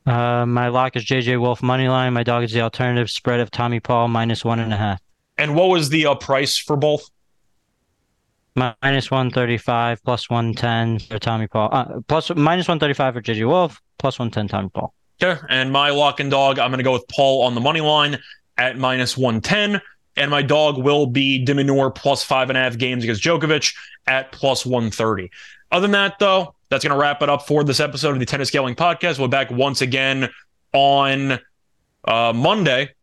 Uh, my lock is JJ Wolf money line. My dog is the alternative spread of Tommy Paul minus one and a half. And what was the uh, price for both? Minus one thirty five, plus one ten for Tommy Paul. Uh, plus minus one thirty five for JJ Wolf, plus one ten Tommy Paul. Okay, and my lock and dog, I'm going to go with Paul on the money line at minus one ten, and my dog will be de Minaur plus five and a half games against Djokovic at plus one thirty. Other than that, though, that's going to wrap it up for this episode of the Tennis Gambling Podcast. We're back once again on uh, Monday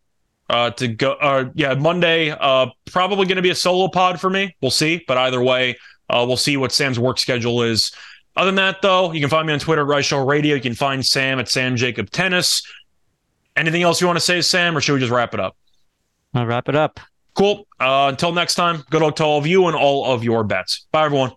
uh, to go. Uh, yeah, Monday. Uh, probably going to be a solo pod for me. We'll see. But either way, uh, we'll see what Sam's work schedule is. Other than that, though, you can find me on Twitter Rice Show Radio. You can find Sam at Sam Jacob Tennis. Anything else you want to say, Sam, or should we just wrap it up? I'll wrap it up. Cool. Uh, until next time, good luck to all of you and all of your bets. Bye, everyone.